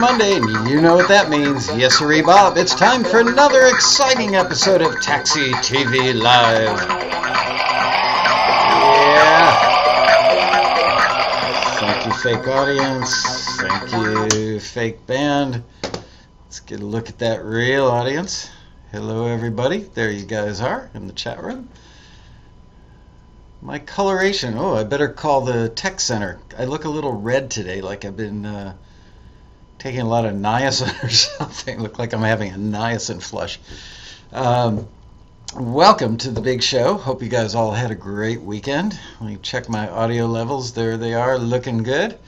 Monday, you know what that means. Yes, sir, Bob. It's time for another exciting episode of Taxi TV Live. Yeah. Thank you, fake audience. Thank you, fake band. Let's get a look at that real audience. Hello, everybody. There you guys are in the chat room. My coloration. Oh, I better call the tech center. I look a little red today, like I've been. Uh, taking a lot of niacin or something. Look like I'm having a niacin flush. Um, welcome to the big show. Hope you guys all had a great weekend. Let me check my audio levels. There they are, looking good.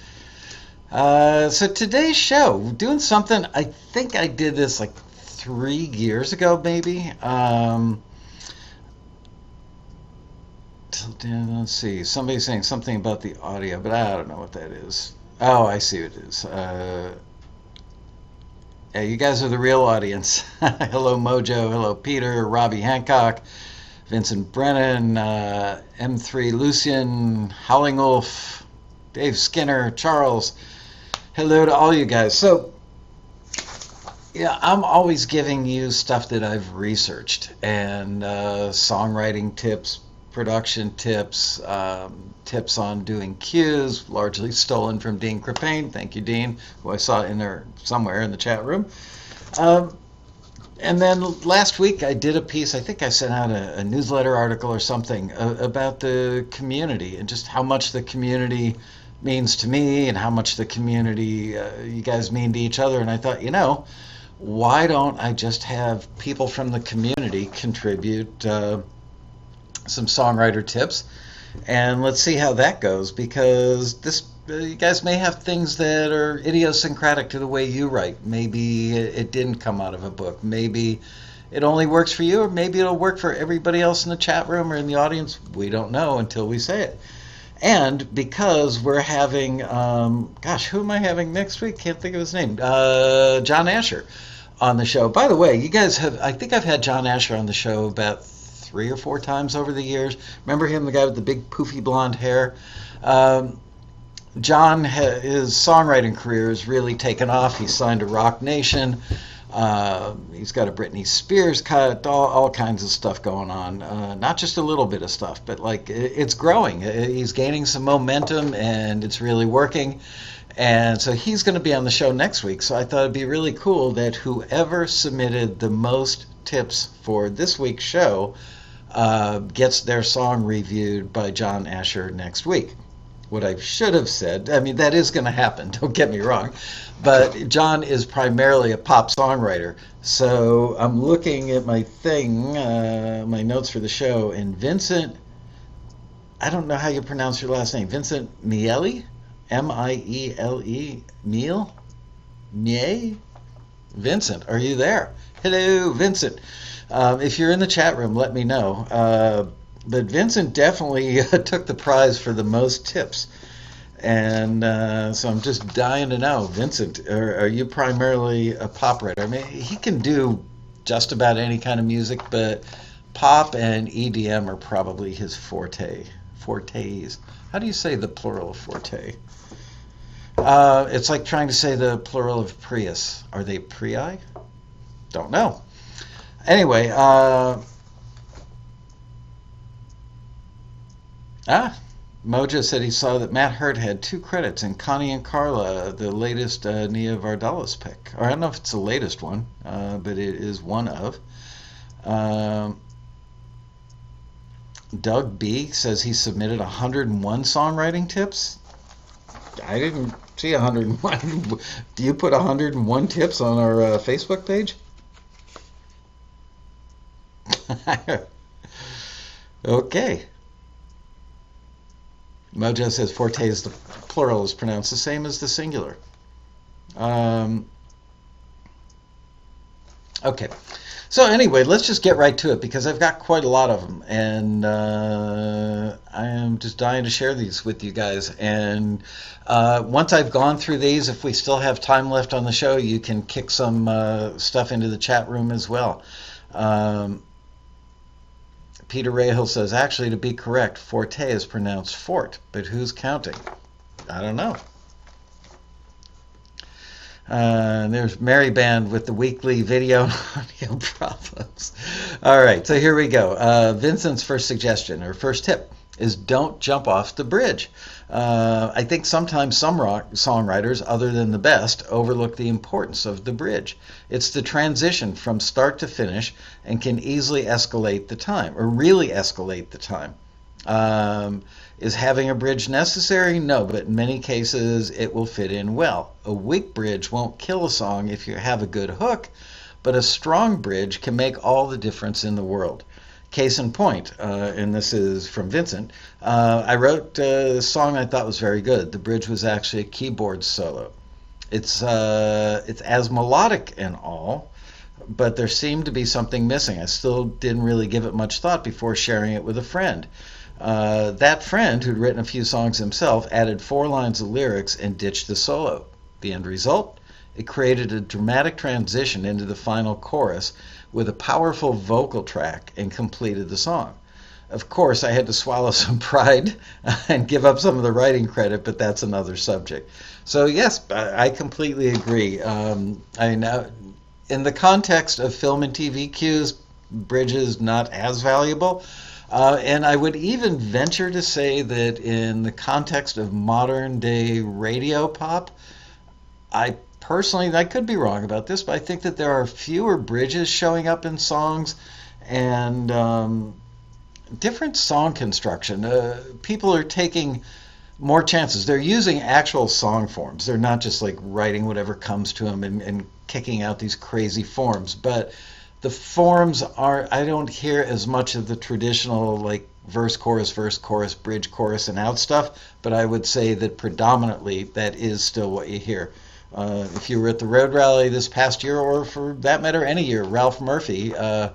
Uh, so today's show, doing something. I think I did this like three years ago, maybe. Um, let's see. Somebody's saying something about the audio, but I don't know what that is. Oh, I see what it is. Uh, you guys are the real audience. hello, Mojo. Hello, Peter, Robbie Hancock, Vincent Brennan, uh, M3 Lucian, Howling Wolf, Dave Skinner, Charles. Hello to all you guys. So, yeah, I'm always giving you stuff that I've researched and uh, songwriting tips, production tips, um, tips on doing cues, largely stolen from Dean Krippaehne. Thank you, Dean, who I saw in there somewhere in the chat room. Um, and then last week I did a piece, I think I sent out a, a newsletter article or something uh, about the community and just how much the community means to me and how much the community, uh, you guys mean to each other. And I thought, you know, why don't I just have people from the community contribute? Uh, some songwriter tips, and let's see how that goes because this uh, you guys may have things that are idiosyncratic to the way you write. Maybe it, it didn't come out of a book. Maybe it only works for you, or maybe it'll work for everybody else in the chat room or in the audience. We don't know until we say it. And because we're having, um, gosh, who am I having next week? Can't think of his name. Uh, John Asher on the show. By the way, you guys have, I think I've had John Asher on the show about three or four times over the years. Remember him, the guy with the big poofy blonde hair? Um, John, his songwriting career has really taken off. He's signed to Roc Nation. Uh, he's got a Britney Spears cut, all, all kinds of stuff going on. Uh, not just a little bit of stuff, but like it, it's growing. He's gaining some momentum and it's really working. And so he's going to be on the show next week. So I thought it'd be really cool that whoever submitted the most tips for this week's show uh, gets their song reviewed by John Asher next week. What I should have said, I mean, that is going to happen, don't get me wrong, but John is primarily a pop songwriter. So I'm looking at my thing, uh, my notes for the show, and Vincent, I don't know how you pronounce your last name, Vincent Miele? M I E L E, Miele? Mie? Vincent, are you there? Hello, Vincent. Um, if you're in the chat room, let me know. Uh, but Vincent definitely took the prize for the most tips. And uh, so I'm just dying to know, Vincent, are, are, you primarily a pop writer? I mean, he can do just about any kind of music, but pop and EDM are probably his forte. Fortes. How do you say the plural of forte? Uh, it's like trying to say the plural of Prius. Are they Prii? Don't know. Anyway, uh, ah, Mojo said he saw that Matt Hurt had two credits in Connie and Carla, the latest uh, Nia Vardalos pick. Or I don't know if it's the latest one, uh, but it is one of. Um, Doug B says he submitted 101 songwriting tips. I didn't see 101. Do you put 101 tips on our uh, Facebook page? okay. Mojo says forte is the plural is pronounced the same as the singular. Um, okay. So anyway, let's just get right to it because I've got quite a lot of them, and uh, I am just dying to share these with you guys. And uh, once I've gone through these, if we still have time left on the show, you can kick some uh, stuff into the chat room as well. Um, Peter Rahill says, actually, to be correct, forte is pronounced fort, but who's counting? I don't know. Uh, there's Mary Band with the weekly video audio problems. All right, so here we go. Uh, Vincent's first suggestion or first tip is don't jump off the bridge. Uh, I think sometimes some rock songwriters, other than the best, overlook the importance of the bridge. It's the transition from start to finish and can easily escalate the time, or really escalate the time. Um, is having a bridge necessary? No, but in many cases it will fit in well. A weak bridge won't kill a song if you have a good hook, but a strong bridge can make all the difference in the world. Case in point, uh, and this is from Vincent, uh, I wrote uh, a song I thought was very good. The bridge was actually a keyboard solo. It's, uh, it's as melodic and all, but there seemed to be something missing. I still didn't really give it much thought before sharing it with a friend. Uh, that friend, who'd written a few songs himself, added four lines of lyrics and ditched the solo. The end result? It created a dramatic transition into the final chorus with a powerful vocal track and completed the song. Of course, I had to swallow some pride and give up some of the writing credit, but that's another subject. So, yes, I completely agree. Um, I know in the context of film and TV cues, Bridges not as valuable. Uh, and I would even venture to say that in the context of modern day radio pop, I personally, I could be wrong about this, but I think that there are fewer bridges showing up in songs and um, different song construction. Uh, people are taking more chances. They're using actual song forms. They're not just like writing whatever comes to them and, and kicking out these crazy forms. But the forms are, I don't hear as much of the traditional like verse, chorus, verse, chorus, bridge, chorus, and out stuff. But I would say that predominantly that is still what you hear. Uh, if you were at the Road Rally this past year, or for that matter, any year, Ralph Murphy uh,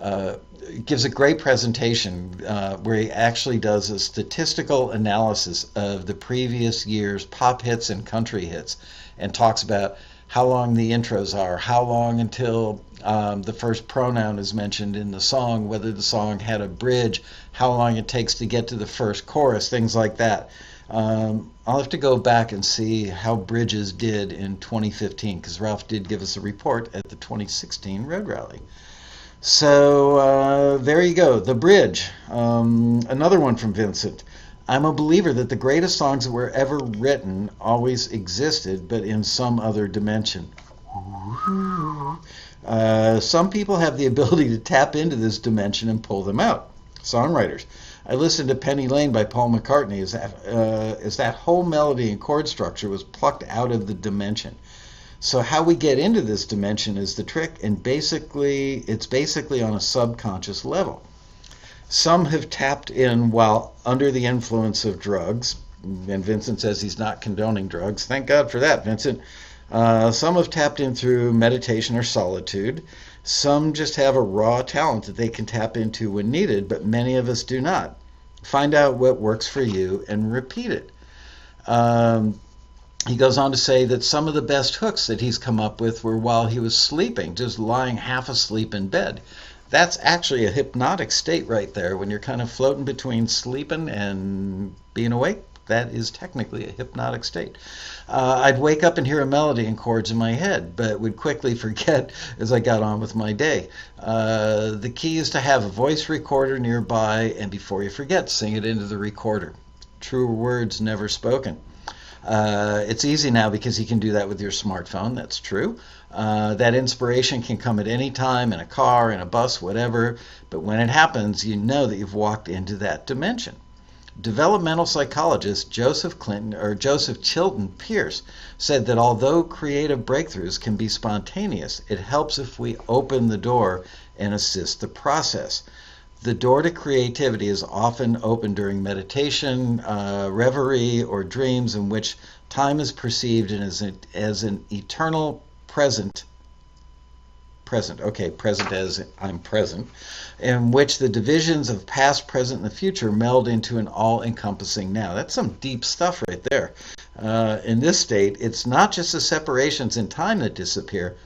uh, gives a great presentation uh, where he actually does a statistical analysis of the previous year's pop hits and country hits and talks about how long the intros are, how long until um, the first pronoun is mentioned in the song, whether the song had a bridge, how long it takes to get to the first chorus, things like that. Um, I'll have to go back and see how Bridges did in 2015 because Ralph did give us a report at the 2016 Road Rally. So uh, there you go, The Bridge. Um, another one from Vincent. I'm a believer that the greatest songs that were ever written always existed, but in some other dimension. Uh, some people have the ability to tap into this dimension and pull them out. Songwriters. I listened to Penny Lane by Paul McCartney as that, uh, as that whole melody and chord structure was plucked out of the dimension. So how we get into this dimension is the trick, and basically it's basically on a subconscious level. Some have tapped in while under the influence of drugs, and Vincent says he's not condoning drugs. Thank God for that, Vincent. Uh, some have tapped in through meditation or solitude. Some just have a raw talent that they can tap into when needed, but many of us do not. Find out what works for you and repeat it. Um, he goes on to say that some of the best hooks that he's come up with were while he was sleeping, just lying half asleep in bed. That's actually a hypnotic state right there when you're kind of floating between sleeping and being awake that is technically a hypnotic state. Uh, I'd wake up and hear a melody and chords in my head, but would quickly forget as I got on with my day. Uh, the key is to have a voice recorder nearby, and before you forget, sing it into the recorder. True words never spoken. Uh, it's easy now because you can do that with your smartphone. That's true. Uh, that inspiration can come at any time in a car, in a bus, whatever. But when it happens, you know that you've walked into that dimension. Developmental psychologist Joseph Clinton or Joseph Chilton Pearce said that although creative breakthroughs can be spontaneous, it helps if we open the door and assist the process. The door to creativity is often open during meditation, uh, reverie, or dreams in which time is perceived as, a, as an eternal present present, okay, present as I'm present, in which the divisions of past, present, and the future meld into an all encompassing now. That's some deep stuff right there. Uh, in this state, it's not just the separations in time that disappear,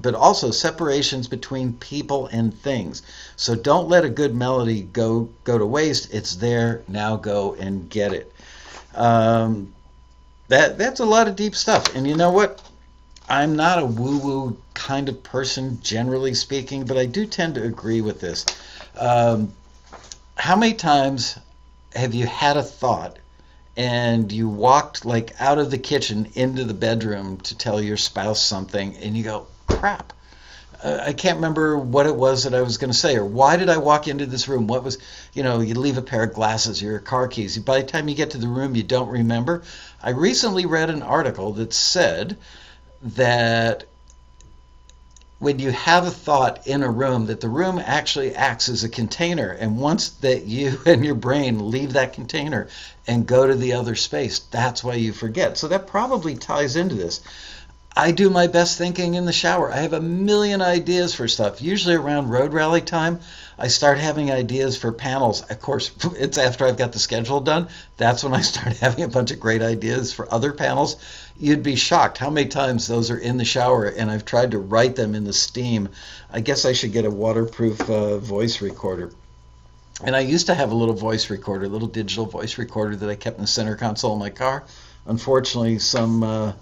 but also separations between people and things. So don't let a good melody go go to waste. It's there now. Go and get it. Um, that that's a lot of deep stuff. And you know what? I'm not a woo woo kind of person, generally speaking, but I do tend to agree with this. Um, how many times have you had a thought and you walked like out of the kitchen into the bedroom to tell your spouse something and you go, crap? Uh, I can't remember what it was that I was going to say, or why did I walk into this room? What was, you know, you leave a pair of glasses, your car keys. By the time you get to the room, you don't remember. I recently read an article that said that when you have a thought in a room that the room actually acts as a container and once that you and your brain leave that container and go to the other space that's why you forget so that probably ties into this I do my best thinking in the shower. I have a million ideas for stuff. Usually around road rally time, I start having ideas for panels. Of course, it's after I've got the schedule done. That's when I start having a bunch of great ideas for other panels. You'd be shocked how many times those are in the shower, and I've tried to write them in the steam. I guess I should get a waterproof uh, voice recorder. And I used to have a little voice recorder, a little digital voice recorder that I kept in the center console of my car. Unfortunately, some uh,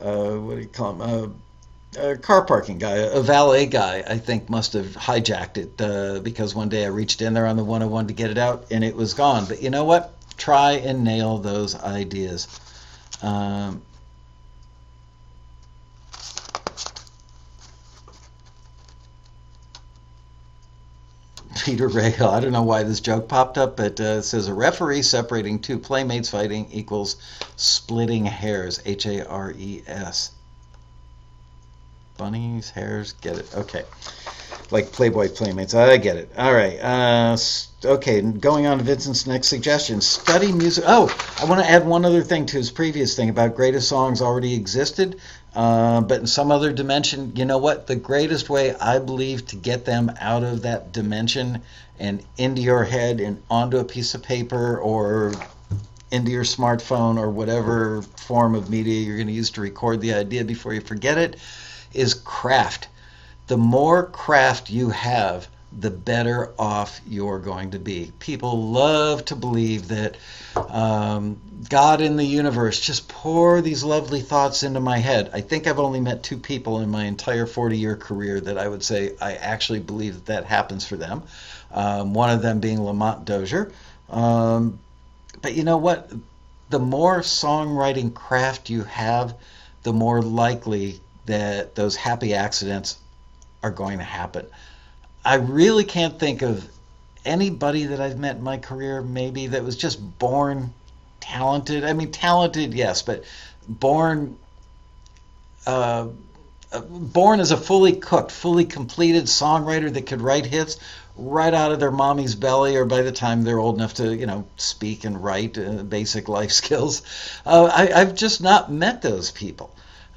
uh, what do you call him? Uh, a car parking guy, a valet guy, I think must have hijacked it uh, because one day I reached in there on the 101 to get it out and it was gone. But you know what? Try and nail those ideas. Um, Peter Rahal. I don't know why this joke popped up, but uh, it says a referee separating two playmates fighting equals splitting hairs. H A R E S. Bunnies, hairs, get it. Okay. Like Playboy Playmates. I get it. All right. Uh, okay, going on to Vincent's next suggestion. Study music. Oh, I want to add one other thing to his previous thing about greatest songs already existed. Uh, but in some other dimension, you know what? The greatest way I believe to get them out of that dimension and into your head and onto a piece of paper or into your smartphone or whatever form of media you're going to use to record the idea before you forget it is craft. The more craft you have, the better off you're going to be. People love to believe that um, God in the universe just pour these lovely thoughts into my head. I think I've only met two people in my entire 40 year career that I would say I actually believe that that happens for them. Um, one of them being Lamont Dozier. Um, but you know what? The more songwriting craft you have, the more likely that those happy accidents are going to happen. I really can't think of anybody that I've met in my career maybe that was just born talented. I mean, talented, yes, but born uh, born as a fully cooked, fully completed songwriter that could write hits right out of their mommy's belly, or by the time they're old enough to, you know, speak and write uh, basic life skills. Uh, I, I've just not met those people.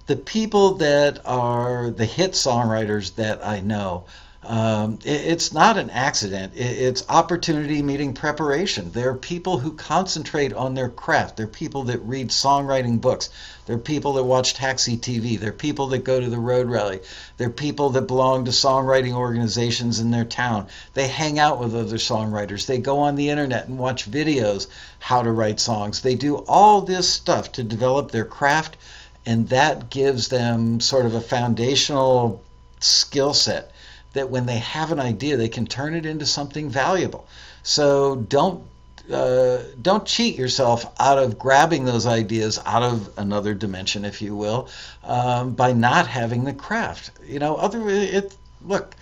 The people that are the hit songwriters that I know um, it, it's not an accident. It, it's opportunity meeting preparation. There are people who concentrate on their craft. There are people that read songwriting books. There are people that watch taxi TV. There are people that go to the road rally. There are people that belong to songwriting organizations in their town. They hang out with other songwriters. They go on the internet and watch videos how to write songs. They do all this stuff to develop their craft, and that gives them sort of a foundational skill set that when they have an idea, they can turn it into something valuable. So don't uh, don't cheat yourself out of grabbing those ideas out of another dimension, if you will, um, by not having the craft. You know, other it look.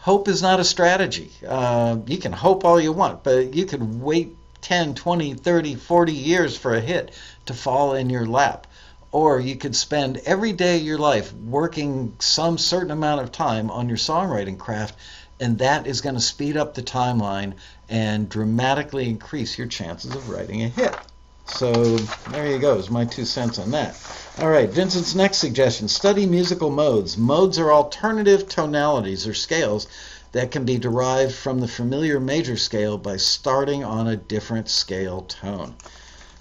Hope is not a strategy. Uh, you can hope all you want, but you could wait 10, 20, 30, 40 years for a hit to fall in your lap or you could spend every day of your life working some certain amount of time on your songwriting craft and that is going to speed up the timeline and dramatically increase your chances of writing a hit. So there you go is my two cents on that. All right vincent's next suggestion study musical modes. Modes are alternative tonalities or scales that can be derived from the familiar major scale by starting on a different scale tone.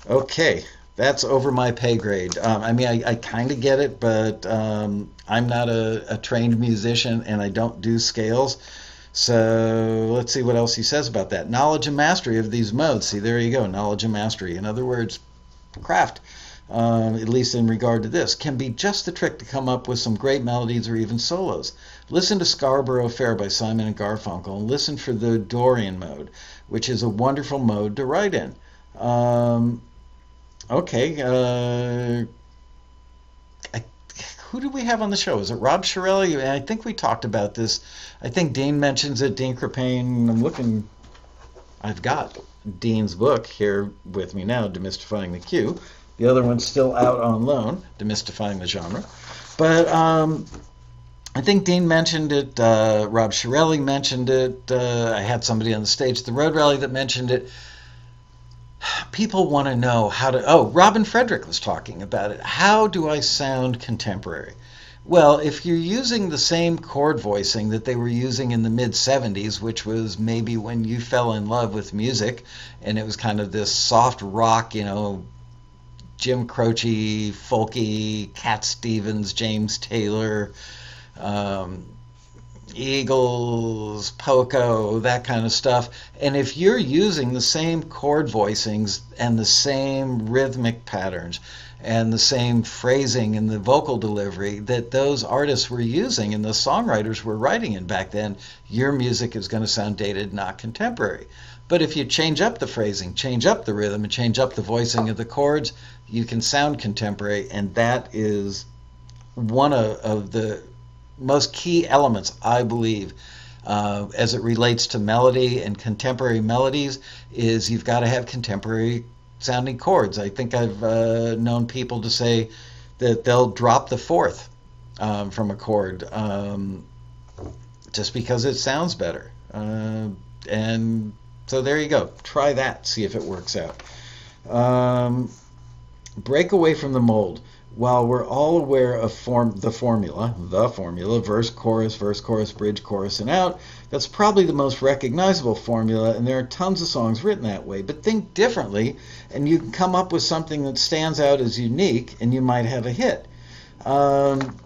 Okay that's over my pay grade. Um, I mean, I, I kind of get it, but um, I'm not a, a, trained musician and I don't do scales. So let's see what else he says about that. Knowledge and mastery of these modes. See, there you go. Knowledge and mastery. In other words, craft. um, at least in regard to this, can be just the trick to come up with some great melodies or even solos. Listen to Scarborough Fair by Simon and Garfunkel and listen for the Dorian mode, which is a wonderful mode to write in. Um, okay. Uh, I, who do we have on the show? Is it Rob Chiarelli? I think we talked about this. I think Dean mentions it. Dean Krippaehne. I'm looking. I've got Dean's book here with me now, Demystifying the Cue. The other one's still out on loan, Demystifying the Genre. But um, I think Dean mentioned it. Uh, Rob Chiarelli mentioned it. Uh, I had somebody on the stage at the Road Rally that mentioned it. People want to know how to. Oh, Robin Frederick was talking about it. How do I sound contemporary? Well, if you're using the same chord voicing that they were using in the mid 70s, which was maybe when you fell in love with music, and it was kind of this soft rock, you know, Jim Croce, folky, Cat Stevens, James Taylor, um, Eagles, Poco, that kind of stuff. And if you're using the same chord voicings and the same rhythmic patterns and the same phrasing in the vocal delivery that those artists were using and the songwriters were writing in back then, your music is going to sound dated, not contemporary. But if you change up the phrasing, change up the rhythm, and change up the voicing of the chords, you can sound contemporary, and that is one of, of the most key elements, I believe, uh, as it relates to melody and contemporary melodies, is you've got to have contemporary sounding chords. I think I've uh, known people to say that they'll drop the fourth um, from a chord um, just because it sounds better. Uh, and so there you go. Try that, see if it works out. Um, break away from the mold. While we're all aware of form, the formula, the formula, verse, chorus, verse, chorus, bridge, chorus, and out, that's probably the most recognizable formula, and there are tons of songs written that way. But think differently, and you can come up with something that stands out as unique, and you might have a hit. Um,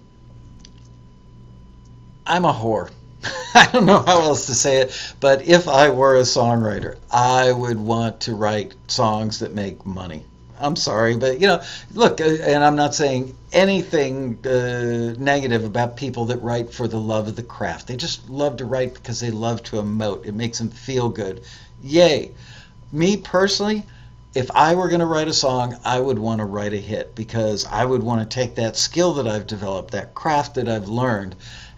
I'm a whore. I don't know how else to say it, but if I were a songwriter, I would want to write songs that make money. I'm sorry, but you know, look, uh, and I'm not saying anything uh, negative about people that write for the love of the craft. They just love to write because they love to emote. It makes them feel good. Yay. Me personally, if I were going to write a song, I would want to write a hit because I would want to take that skill that I've developed, that craft that I've learned,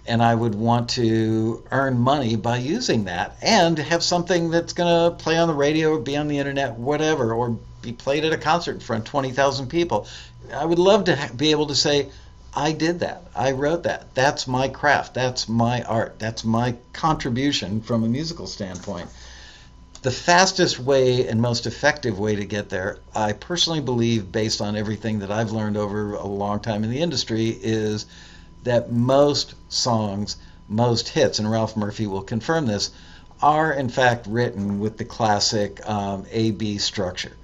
and I would want to earn money by using that and have something that's going to play on the radio or be on the internet, whatever, or be played at a concert in front of 20,000 people. I would love to be able to say, I did that. I wrote that. That's my craft. That's my art. That's my contribution from a musical standpoint. The fastest way and most effective way to get there, I personally believe, based on everything that I've learned over a long time in the industry, is that most songs, most hits, and Ralph Murphy will confirm this, are in fact written with the classic um, A B structure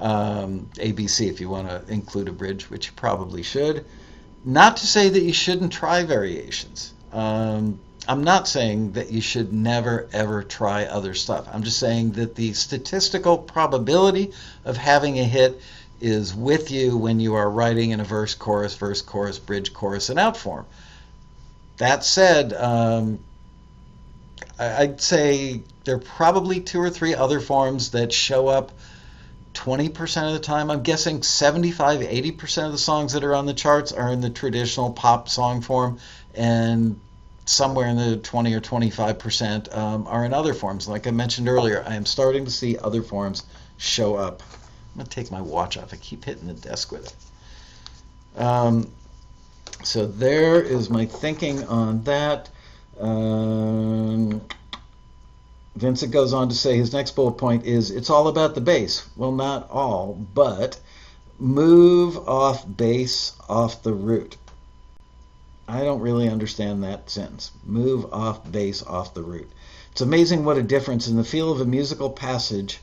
um, ABC if you want to include a bridge, which you probably should. Not to say that you shouldn't try variations. Um, I'm not saying that you should never ever try other stuff. I'm just saying that the statistical probability of having a hit is with you when you are writing in a verse, chorus, verse, chorus, bridge, chorus, and out form. That said, um, I'd say there are probably two or three other forms that show up 20% of the time. I'm guessing 75, 80% of the songs that are on the charts are in the traditional pop song form, and somewhere in the 20 or 25% um, are in other forms. Like I mentioned earlier, I am starting to see other forms show up. I'm going to take my watch off. I keep hitting the desk with it. Um, so there is my thinking on that. Um, Vincent goes on to say his next bullet point is it's all about the bass. Well, not all, but move off base off the root. I don't really understand that sentence. Move off base off the root. It's amazing what a difference in the feel of a musical passage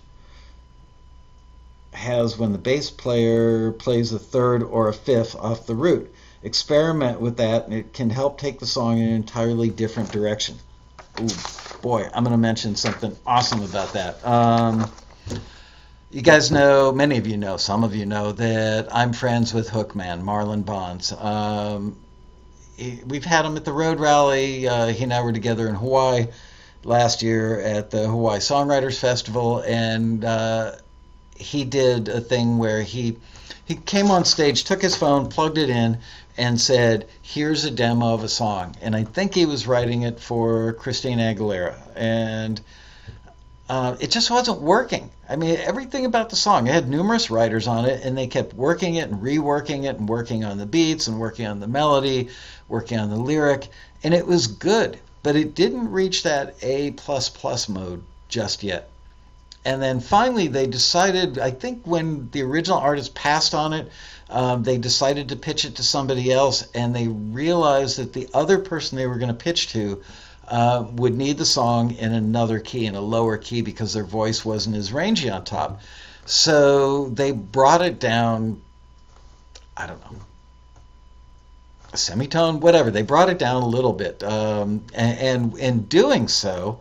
has when the bass player plays a third or a fifth off the root. Experiment with that and it can help take the song in an entirely different direction. Ooh boy, I'm going to mention something awesome about that. Um, you guys know, many of you know, some of you know that I'm friends with Hookman, Marlon Bonds. Um, he, we've had him at the Road Rally. Uh, he and I were together in Hawaii last year at the Hawaii Songwriters Festival, and uh, he did a thing where he he came on stage, took his phone, plugged it in, and said, "Here's a demo of a song." And I think he was writing it for Christine Aguilera, and uh, it just wasn't working. I mean, everything about the song, it had numerous writers on it, and they kept working it and reworking it and working on the beats and working on the melody, working on the lyric, and it was good, but it didn't reach that A plus plus mode just yet. And then finally, they decided. I think when the original artist passed on it, um, they decided to pitch it to somebody else, and they realized that the other person they were going to pitch to uh, would need the song in another key, in a lower key, because their voice wasn't as rangy on top. So they brought it down, I don't know, a semitone, whatever. They brought it down a little bit. Um, and, and in doing so,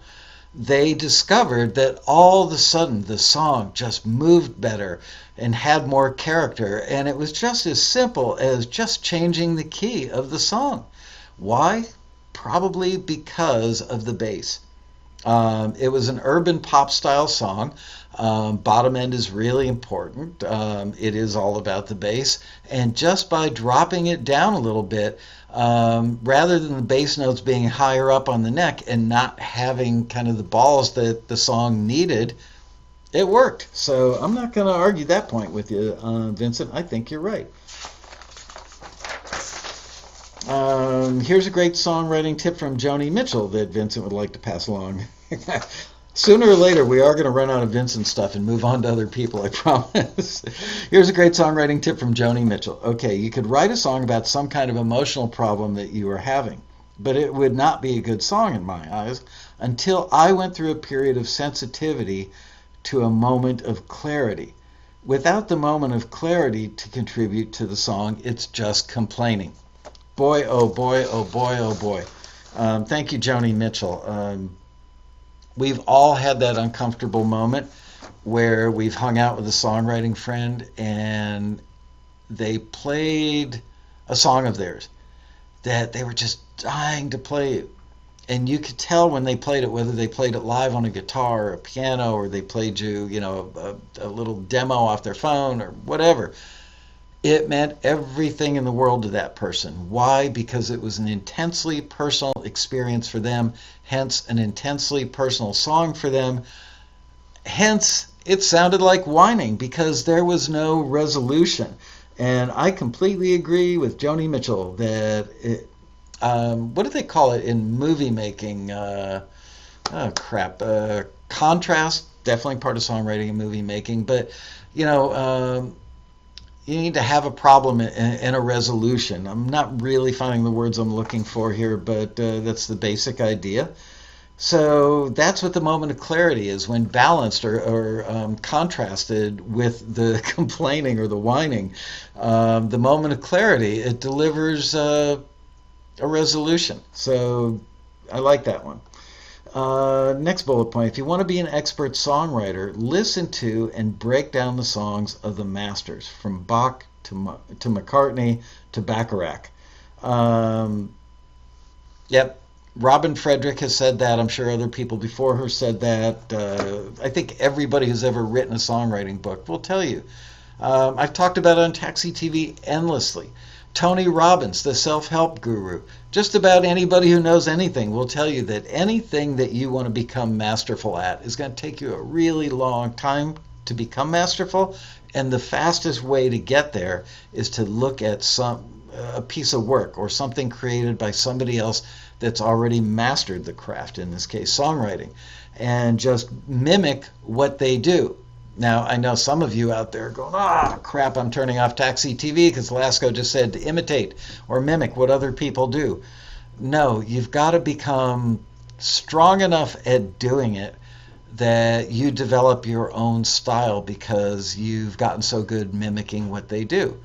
they discovered that all of a sudden the song just moved better and had more character. And it was just as simple as just changing the key of the song. Why? probably because of the bass. Um, it was an urban pop style song. Um, bottom end is really important. Um, it is all about the bass. And just by dropping it down a little bit, um, rather than the bass notes being higher up on the neck and not having kind of the balls that the song needed, it worked. So I'm not going to argue that point with you, uh, Vincent. I think you're right. Um, here's a great songwriting tip from Joni Mitchell that Vincent would like to pass along. Sooner or later, we are going to run out of Vincent stuff and move on to other people, I promise. Here's a great songwriting tip from Joni Mitchell. Okay, you could write a song about some kind of emotional problem that you are having, but it would not be a good song in my eyes until I went through a period of sensitivity to a moment of clarity. Without the moment of clarity to contribute to the song, it's just complaining boy, oh boy, oh boy, oh boy. Um, thank you, Joni Mitchell. Um, we've all had that uncomfortable moment where we've hung out with a songwriting friend and they played a song of theirs that they were just dying to play. And you could tell when they played it whether they played it live on a guitar or a piano or they played you you know a, a little demo off their phone or whatever it meant everything in the world to that person. Why? Because it was an intensely personal experience for them, hence, an intensely personal song for them. Hence, it sounded like whining because there was no resolution. And I completely agree with Joni Mitchell that it, um, what do they call it in movie making? Uh, oh crap, uh, contrast. Definitely part of songwriting and movie making, but you know, um, you need to have a problem and a resolution. I'm not really finding the words I'm looking for here, but uh, that's the basic idea. So that's what the moment of clarity is when balanced or, or um, contrasted with the complaining or the whining. Um, the moment of clarity, it delivers uh, a resolution. So I like that one. Uh, next bullet point if you want to be an expert songwriter, listen to and break down the songs of the masters from Bach to, to McCartney to Bacharach. Um, yep, Robin Frederick has said that. I'm sure other people before her said that. Uh, I think everybody who's ever written a songwriting book will tell you. Um, I've talked about it on Taxi TV endlessly. Tony Robbins, the self help guru. Just about anybody who knows anything will tell you that anything that you want to become masterful at is going to take you a really long time to become masterful. And the fastest way to get there is to look at some a piece of work or something created by somebody else that's already mastered the craft, in this case, songwriting, and just mimic what they do. Now, I know some of you out there going, ah, crap, I'm turning off Taxi TV because Laskow just said to imitate or mimic what other people do. No, you've got to become strong enough at doing it that you develop your own style because you've gotten so good mimicking what they do.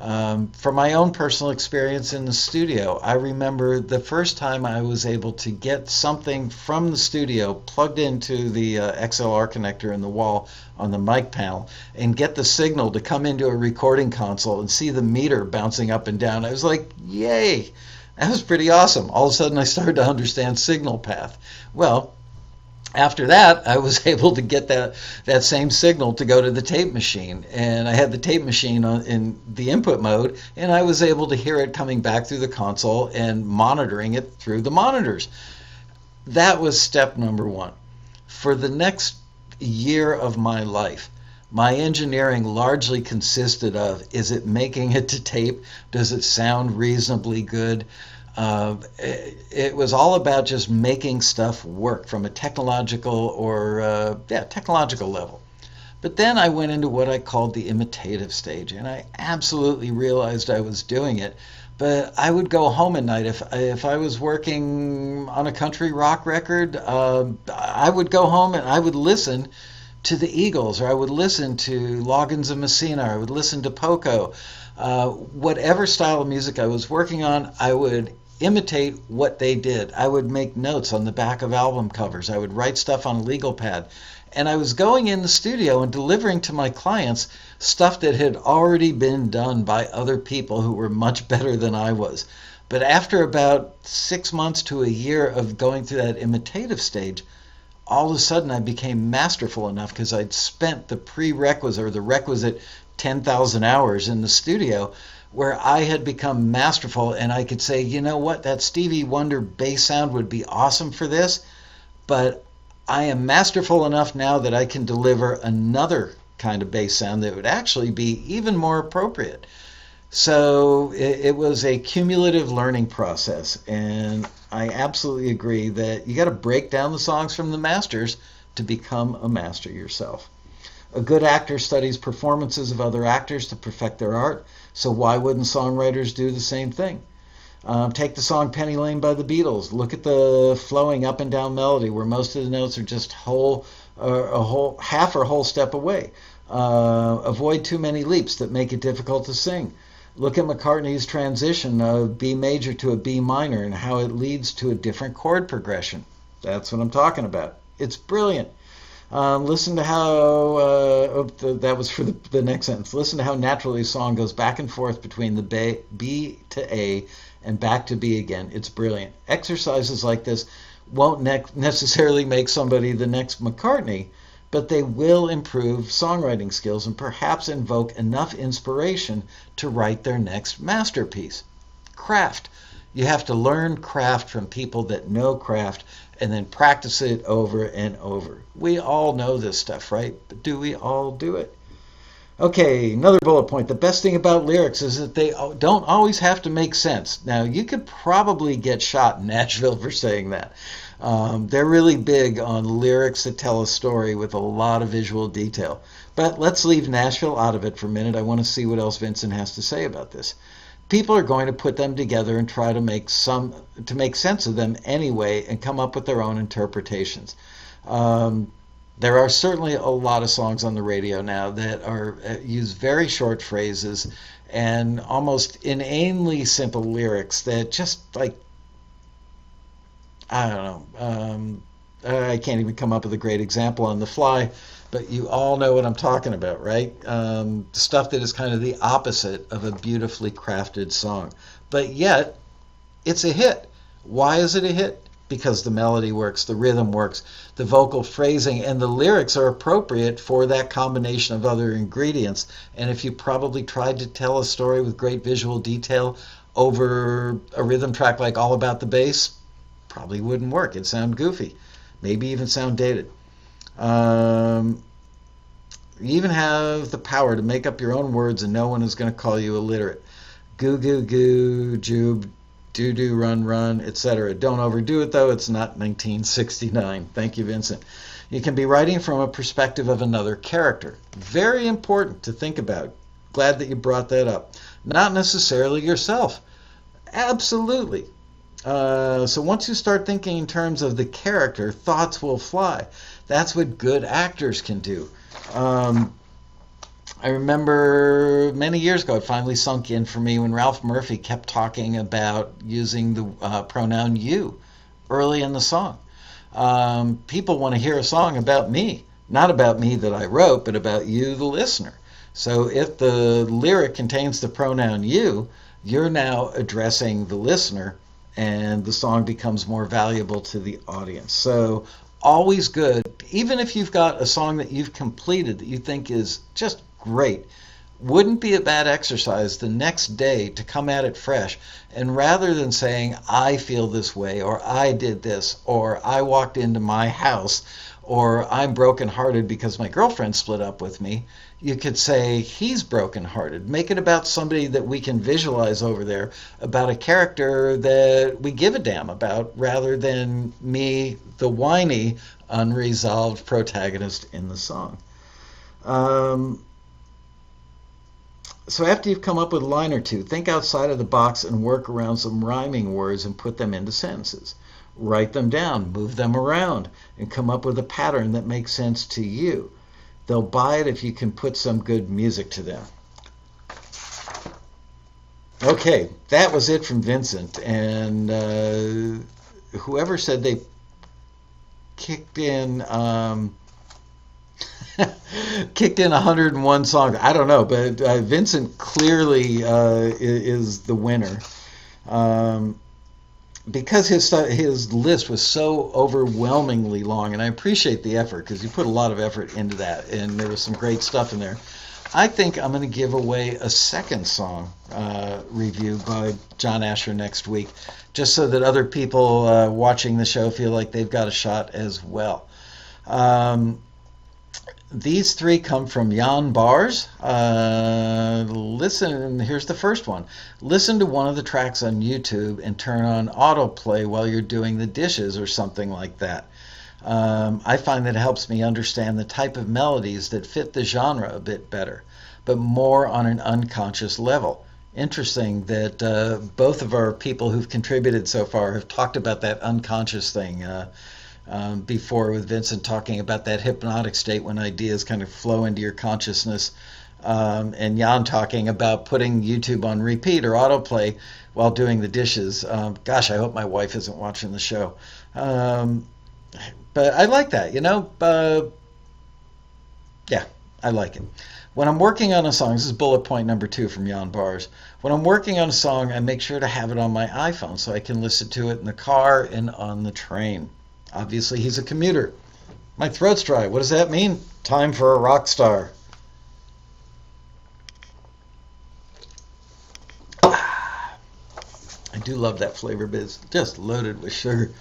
Um, from my own personal experience in the studio, I remember the first time I was able to get something from the studio plugged into the uh, XLR connector in the wall on the mic panel and get the signal to come into a recording console and see the meter bouncing up and down. I was like, yay! That was pretty awesome. All of a sudden, I started to understand signal path. Well, after that, I was able to get that that same signal to go to the tape machine, and I had the tape machine on, in the input mode, and I was able to hear it coming back through the console and monitoring it through the monitors. That was step number one. For the next year of my life, my engineering largely consisted of: is it making it to tape? Does it sound reasonably good? Uh, it, it, was all about just making stuff work from a technological or uh, yeah technological level. But then I went into what I called the imitative stage, and I absolutely realized I was doing it. But I would go home at night if if I was working on a country rock record. Uh, I would go home and I would listen to the Eagles, or I would listen to Loggins and Messina, or I would listen to Poco. Uh, whatever style of music I was working on, I would imitate what they did. I would make notes on the back of album covers. I would write stuff on a legal pad. And I was going in the studio and delivering to my clients stuff that had already been done by other people who were much better than I was. But after about six months to a year of going through that imitative stage, all of a sudden I became masterful enough because I'd spent the prerequisite or the requisite 10,000 hours in the studio where I had become masterful and I could say, you know what, that Stevie Wonder bass sound would be awesome for this, but I am masterful enough now that I can deliver another kind of bass sound that would actually be even more appropriate. So it, it was a cumulative learning process, and I absolutely agree that you got to break down the songs from the masters to become a master yourself. A good actor studies performances of other actors to perfect their art. So why wouldn't songwriters do the same thing? Um, take the song Penny Lane by the Beatles. Look at the flowing up and down melody where most of the notes are just whole, uh, a whole half or whole step away. Uh, avoid too many leaps that make it difficult to sing. Look at McCartney's transition of B major to a B minor and how it leads to a different chord progression. That's what I'm talking about. It's brilliant. Um, listen to how uh, oh, that was for the, the, next sentence. Listen to how naturally a song goes back and forth between the B, B to A and back to B again. It's brilliant. Exercises like this won't ne- necessarily make somebody the next McCartney, but they will improve songwriting skills and perhaps invoke enough inspiration to write their next masterpiece. Craft. You have to learn craft from people that know craft and then practice it over and over. We all know this stuff, right? But do we all do it? Okay, another bullet point. The best thing about lyrics is that they don't always have to make sense. Now, you could probably get shot in Nashville for saying that. Um, they're really big on lyrics that tell a story with a lot of visual detail. But let's leave Nashville out of it for a minute. I want to see what else Vincent has to say about this people are going to put them together and try to make some to make sense of them anyway and come up with their own interpretations. Um, there are certainly a lot of songs on the radio now that are uh, use very short phrases and almost inanely simple lyrics that just like I don't know. Um, I can't even come up with a great example on the fly but you all know what I'm talking about, right? Um, stuff that is kind of the opposite of a beautifully crafted song. But yet, it's a hit. Why is it a hit? Because the melody works, the rhythm works, the vocal phrasing, and the lyrics are appropriate for that combination of other ingredients. And if you probably tried to tell a story with great visual detail over a rhythm track like All About the Bass, probably wouldn't work. It'd sound goofy, maybe even sound dated. Um, you even have the power to make up your own words and no one is going to call you illiterate. Goo goo goo, jube, doo doo, run run, etc. Don't overdo it though, it's not 1969. Thank you, Vincent. You can be writing from a perspective of another character. Very important to think about. Glad that you brought that up. Not necessarily yourself. Absolutely. Uh, so once you start thinking in terms of the character, thoughts will fly. That's what good actors can do. Um, I remember many years ago, it finally sunk in for me when Ralph Murphy kept talking about using the uh, pronoun you early in the song. Um, people want to hear a song about me, not about me that I wrote, but about you, the listener. So if the lyric contains the pronoun you, you're now addressing the listener and the song becomes more valuable to the audience. So always good, even if you've got a song that you've completed that you think is just great. Wouldn't be a bad exercise the next day to come at it fresh. And rather than saying, I feel this way, or I did this, or I walked into my house, or I'm brokenhearted because my girlfriend split up with me, you could say he's brokenhearted. Make it about somebody that we can visualize over there, about a character that we give a damn about, rather than me, the whiny, unresolved protagonist in the song. Um, so after you've come up with a line or two, think outside of the box and work around some rhyming words and put them into sentences. Write them down, move them around, and come up with a pattern that makes sense to you. They'll buy it if you can put some good music to them. Okay, that was it from Vincent. And uh, whoever said they kicked in um, kicked in 101 songs, I don't know, but uh, Vincent clearly uh, is the winner. Um, because his his list was so overwhelmingly long, and I appreciate the effort because you put a lot of effort into that, and there was some great stuff in there. I think I'm going to give away a second song uh, review by John Asher next week, just so that other people uh, watching the show feel like they've got a shot as well. Um, these three come from Jan Bars. Uh, listen, here's the first one. Listen to one of the tracks on YouTube and turn on autoplay while you're doing the dishes or something like that. Um, I find that it helps me understand the type of melodies that fit the genre a bit better, but more on an unconscious level. Interesting that uh, both of our people who've contributed so far have talked about that unconscious thing. Uh, um, before with Vincent talking about that hypnotic state when ideas kind of flow into your consciousness. Um, and Jan talking about putting YouTube on repeat or autoplay while doing the dishes. Um, gosh, I hope my wife isn't watching the show. Um, but I like that, you know. Uh, yeah, I like it. When I'm working on a song, this is bullet point number two from Jan Bars. When I'm working on a song, I make sure to have it on my iPhone so I can listen to it in the car and on the train. Obviously, he's a commuter. My throat's dry. What does that mean? Time for a rock star. I do love that flavor, but it's just loaded with sugar.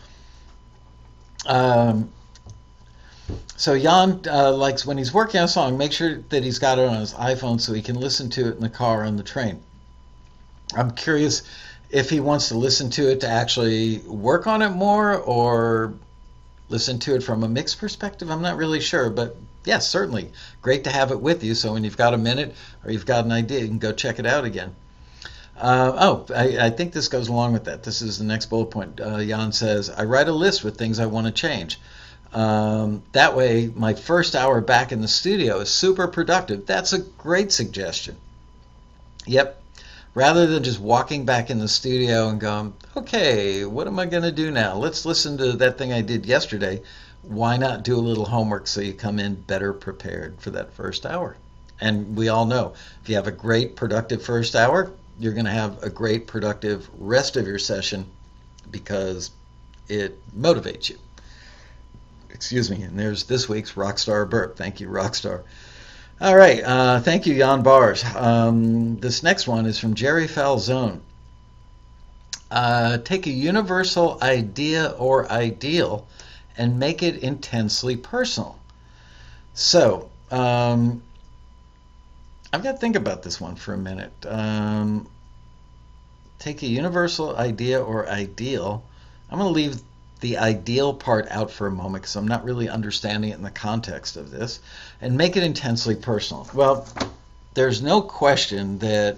Um, so Jan uh, likes when he's working on a song, make sure that he's got it on his iPhone so he can listen to it in the car on the train. I'm curious if he wants to listen to it to actually work on it more or listen to it from a mixed perspective, I'm not really sure, but yes, certainly great to have it with you. So when you've got a minute or you've got an idea, you can go check it out again. Uh, oh, I, I, think this goes along with that. This is the next bullet point. Uh, Jan says, I write a list with things I want to change. Um, that way, my first hour back in the studio is super productive. That's a great suggestion. Yep, rather than just walking back in the studio and going, okay, what am I going to do now? Let's listen to that thing I did yesterday. Why not do a little homework so you come in better prepared for that first hour? And we all know if you have a great productive first hour, you're going to have a great productive rest of your session because it motivates you. Excuse me. And there's this week's Rockstar Burp. Thank you, Rockstar. All right. Uh, thank you, Jan Bars. Um, this next one is from Jerry Falzone. Uh, take a universal idea or ideal and make it intensely personal. So, um, I've got to think about this one for a minute. Um, take a universal idea or ideal. I'm going to leave the ideal part out for a moment because I'm not really understanding it in the context of this, and make it intensely personal. Well, there's no question that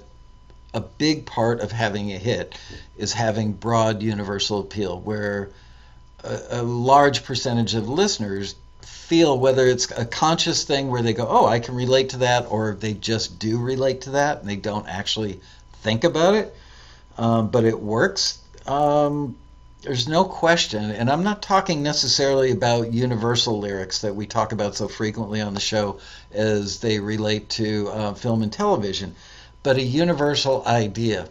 a big part of having a hit is having broad universal appeal, where a, a large percentage of listeners feel whether it's a conscious thing where they go, oh, I can relate to that, or they just do relate to that and they don't actually think about it, um, but it works. Um, there's no question, and I'm not talking necessarily about universal lyrics that we talk about so frequently on the show as they relate to uh, film and television, but a universal idea,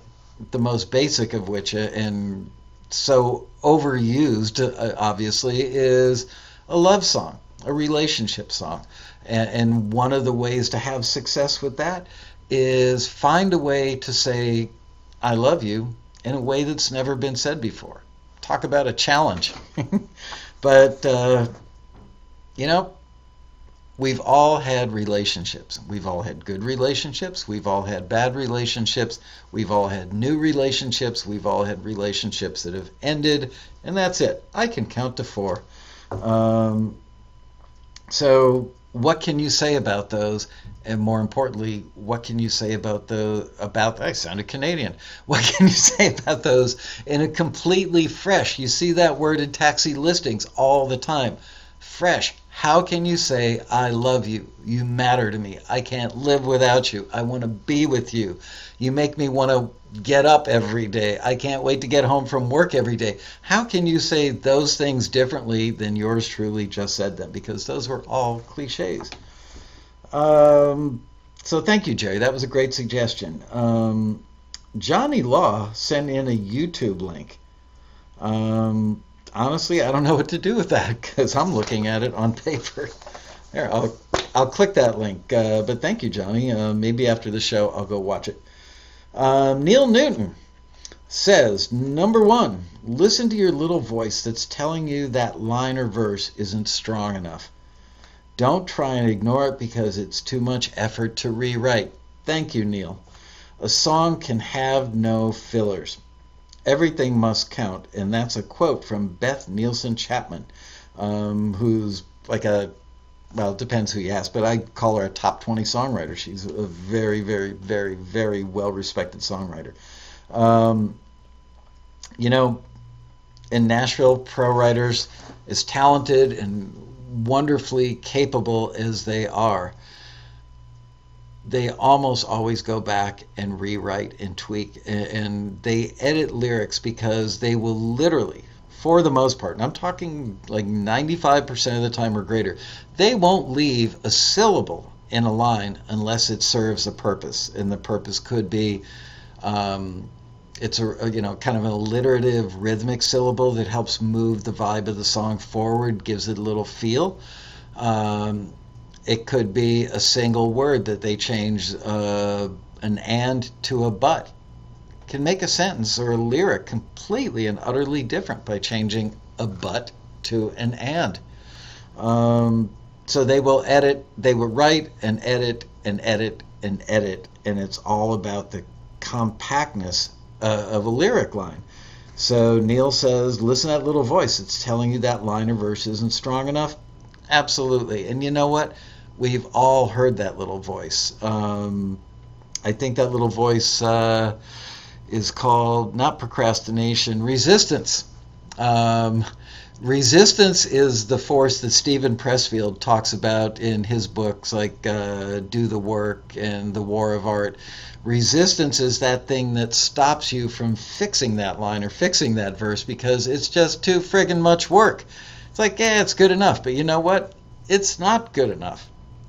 the most basic of which, uh, and so overused, uh, obviously, is a love song, a relationship song. And, and one of the ways to have success with that is find a way to say, I love you in a way that's never been said before talk about a challenge. but, uh, you know, we've all had relationships. We've all had good relationships. We've all had bad relationships. We've all had new relationships. We've all had relationships that have ended. And that's it. I can count to four. Um, so what can you say about those? And more importantly, what can you say about the about I sounded Canadian. What can you say about those in a completely fresh? You see that word in taxi listings all the time. Fresh. How can you say I love you? You matter to me. I can't live without you. I want to be with you. You make me want to get up every day. I can't wait to get home from work every day. How can you say those things differently than yours truly just said them? Because those were all cliches. Um, so thank you, Jerry. That was a great suggestion. Um, Johnny Law sent in a YouTube link. Um, honestly, I don't know what to do with that because I'm looking at it on paper. There, I'll I'll click that link. Uh, but thank you, Johnny. Uh, maybe after the show, I'll go watch it. Um, Neil Newton says number one, listen to your little voice that's telling you that line or verse isn't strong enough. Don't try and ignore it because it's too much effort to rewrite. Thank you, Neil. A song can have no fillers. Everything must count, and that's a quote from Beth Nielsen Chapman, um, who's like a well, it depends who you ask, but I call her a top 20 songwriter. She's a very, very, very, very well respected songwriter. Um, you know, in Nashville, pro writers, as talented and wonderfully capable as they are, they almost always go back and rewrite and tweak and, and they edit lyrics because they will literally for the most part, and I'm talking like 95% of the time or greater, they won't leave a syllable in a line unless it serves a purpose. And the purpose could be um, it's a, you know kind of an alliterative rhythmic syllable that helps move the vibe of the song forward, gives it a little feel. Um, it could be a single word that they change uh, an and to a but can make a sentence or a lyric completely and utterly different by changing a but to an and. Um, so they will edit, they will write and edit and edit and edit, and it's all about the compactness uh, of a lyric line. So Neil says, listen to that little voice. It's telling you that line or verse isn't strong enough. Absolutely. And you know what? We've all heard that little voice. Um, I think that little voice. Uh, is called not procrastination, resistance. Um, resistance is the force that Steven Pressfield talks about in his books like uh, Do the Work and The War of Art. Resistance is that thing that stops you from fixing that line or fixing that verse because it's just too friggin' much work. It's like, yeah, it's good enough, but you know what? It's not good enough.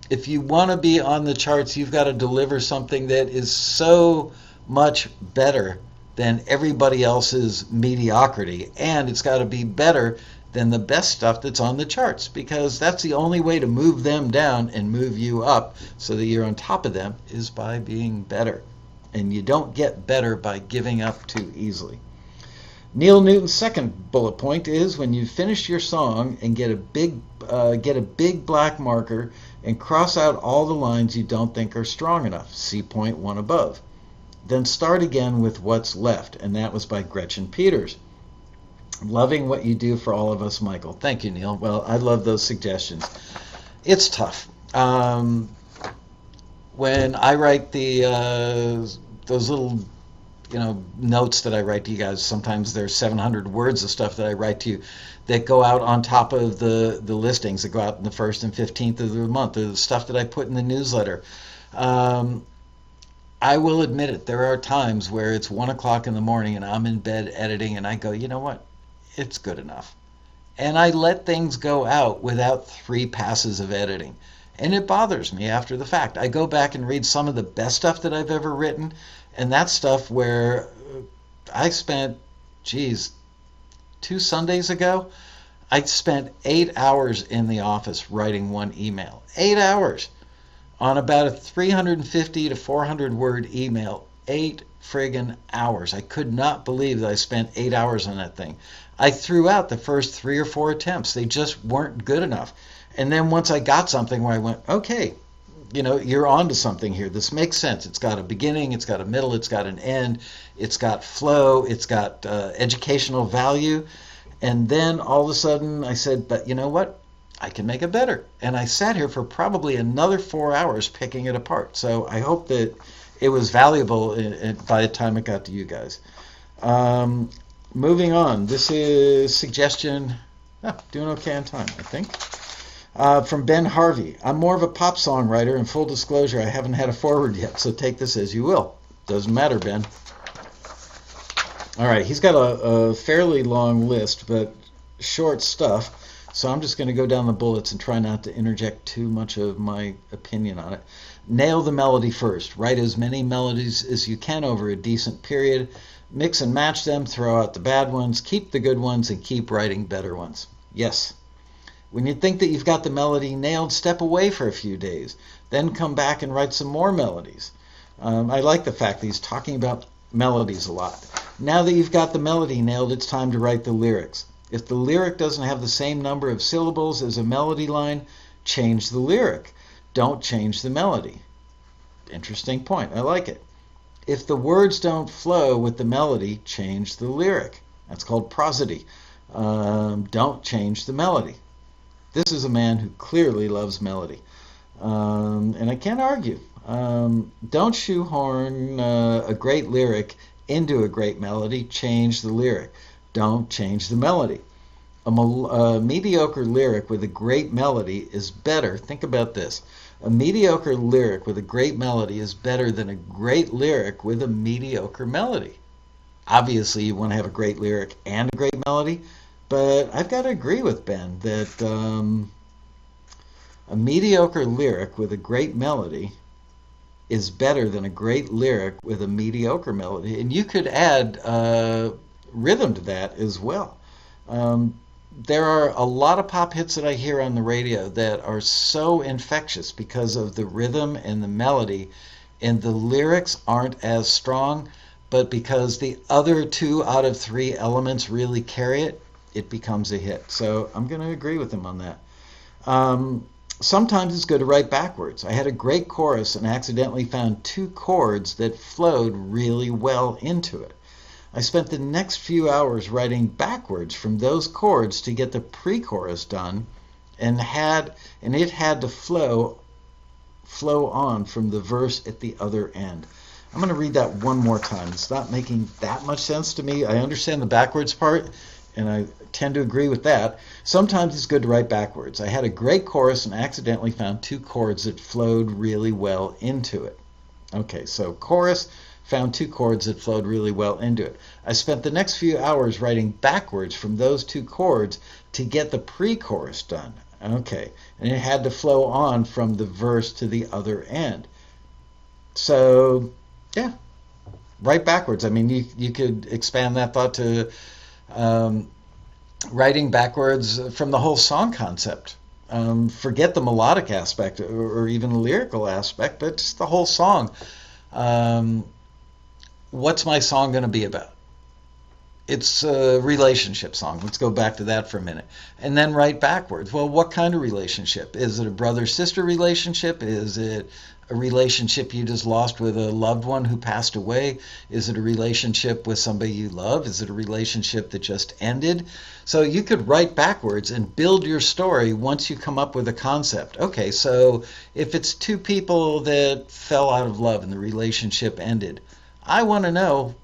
If you want to be on the charts, you've got to deliver something that is so much better than everybody else's mediocrity. And it's got to be better than the best stuff that's on the charts because that's the only way to move them down and move you up so that you're on top of them is by being better. And you don't get better by giving up too easily. Neil Newton's second bullet point is when you finish your song and get a big uh, get a big black marker and cross out all the lines you don't think are strong enough. See point one above. Then start again with what's left, and that was by Gretchen Peters. Loving what you do for all of us, Michael. Thank you, Neil. Well, I love those suggestions. It's tough. Um, when I write the uh, those little you know notes that I write to you guys. Sometimes there's 700 words of stuff that I write to you that go out on top of the the listings that go out in the first and 15th of the month. The stuff that I put in the newsletter. Um, I will admit it. There are times where it's one o'clock in the morning and I'm in bed editing, and I go, you know what? It's good enough. And I let things go out without three passes of editing and it bothers me after the fact. I go back and read some of the best stuff that I've ever written, and that's stuff where uh, I spent, geez, two Sundays ago, I spent eight hours in the office writing one email. Eight hours on about a 350 to 400 word email. Eight friggin' hours. I could not believe that I spent eight hours on that thing. I threw out the first three or four attempts. They just weren't good enough. And then once I got something where I went, okay, you know, you're onto something here. This makes sense. It's got a beginning, it's got a middle, it's got an end, it's got flow, it's got uh, educational value. And then all of a sudden I said, but you know what? I can make it better. And I sat here for probably another four hours picking it apart. So I hope that it was valuable in, in, by the time it got to you guys. Um, moving on, this is suggestion. Oh, doing okay on time, I think. Uh, from Ben Harvey. I'm more of a pop songwriter, and full disclosure, I haven't had a forward yet, so take this as you will. Doesn't matter, Ben. All right, he's got a, a fairly long list, but short stuff. So I'm just going to go down the bullets and try not to interject too much of my opinion on it. Nail the melody first. Write as many melodies as you can over a decent period. Mix and match them, throw out the bad ones, keep the good ones, and keep writing better ones. Yes, when you think that you've got the melody nailed, step away for a few days. Then come back and write some more melodies. Um, I like the fact that he's talking about melodies a lot. Now that you've got the melody nailed, it's time to write the lyrics. If the lyric doesn't have the same number of syllables as a melody line, change the lyric. Don't change the melody. Interesting point. I like it. If the words don't flow with the melody, change the lyric. That's called prosody. Um, don't change the melody. This is a man who clearly loves melody. Um, and I can't argue. Um, don't shoehorn uh, a great lyric into a great melody, change the lyric. Don't change the melody. A, a, mediocre lyric with a great melody is better. Think about this. A mediocre lyric with a great melody is better than a great lyric with a mediocre melody. Obviously, you want to have a great lyric and a great melody, but I've got to agree with Ben that um, a mediocre lyric with a great melody is better than a great lyric with a mediocre melody. And you could add uh, rhythm to that as well. Um, there are a lot of pop hits that I hear on the radio that are so infectious because of the rhythm and the melody, and the lyrics aren't as strong, but because the other two out of three elements really carry it, it becomes a hit. So I'm going to agree with him on that. Um, sometimes it's good to write backwards. I had a great chorus and accidentally found two chords that flowed really well into it. I spent the next few hours writing backwards from those chords to get the pre-chorus done and had and it had to flow flow on from the verse at the other end. I'm going to read that one more time. It's not making that much sense to me. I understand the backwards part and I tend to agree with that. Sometimes it's good to write backwards. I had a great chorus and accidentally found two chords that flowed really well into it. Okay, so chorus found two chords that flowed really well into it. I spent the next few hours writing backwards from those two chords to get the pre-chorus done. Okay, and it had to flow on from the verse to the other end. So, yeah, write backwards. I mean, you you could expand that thought to um, writing backwards from the whole song concept. Um, forget the melodic aspect or, or, even the lyrical aspect, but just the whole song. Um, what's my song going to be about? It's a relationship song. Let's go back to that for a minute. And then write backwards. Well, what kind of relationship? Is it a brother sister relationship? Is it a relationship you just lost with a loved one who passed away? Is it a relationship with somebody you love? Is it a relationship that just ended? So you could write backwards and build your story once you come up with a concept. Okay, so if it's two people that fell out of love and the relationship ended, I want to know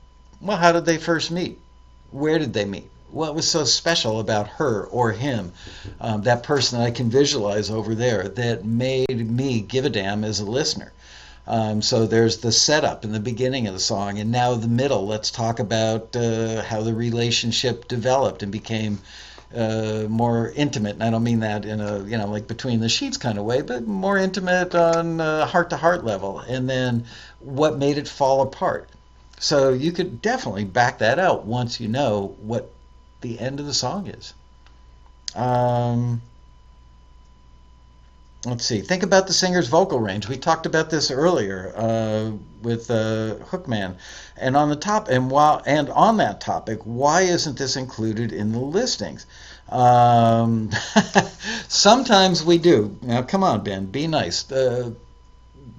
Well, how did they first meet? Where did they meet? What was so special about her or him, um, that person that I can visualize over there, that made me give a damn as a listener? Um, so there's the setup in the beginning of the song, and now the middle. Let's talk about uh, how the relationship developed and became uh, more intimate. And I don't mean that in a you know like between the sheets kind of way, but more intimate on a heart to heart level. And then what made it fall apart. So you could definitely back that out once you know what the end of the song is. Um, let's see. Think about the singer's vocal range. We talked about this earlier uh, with uh, Hookman, and on the top and while and on that topic, why isn't this included in the listings? Um, sometimes we do. Now, come on, Ben, be nice. Uh,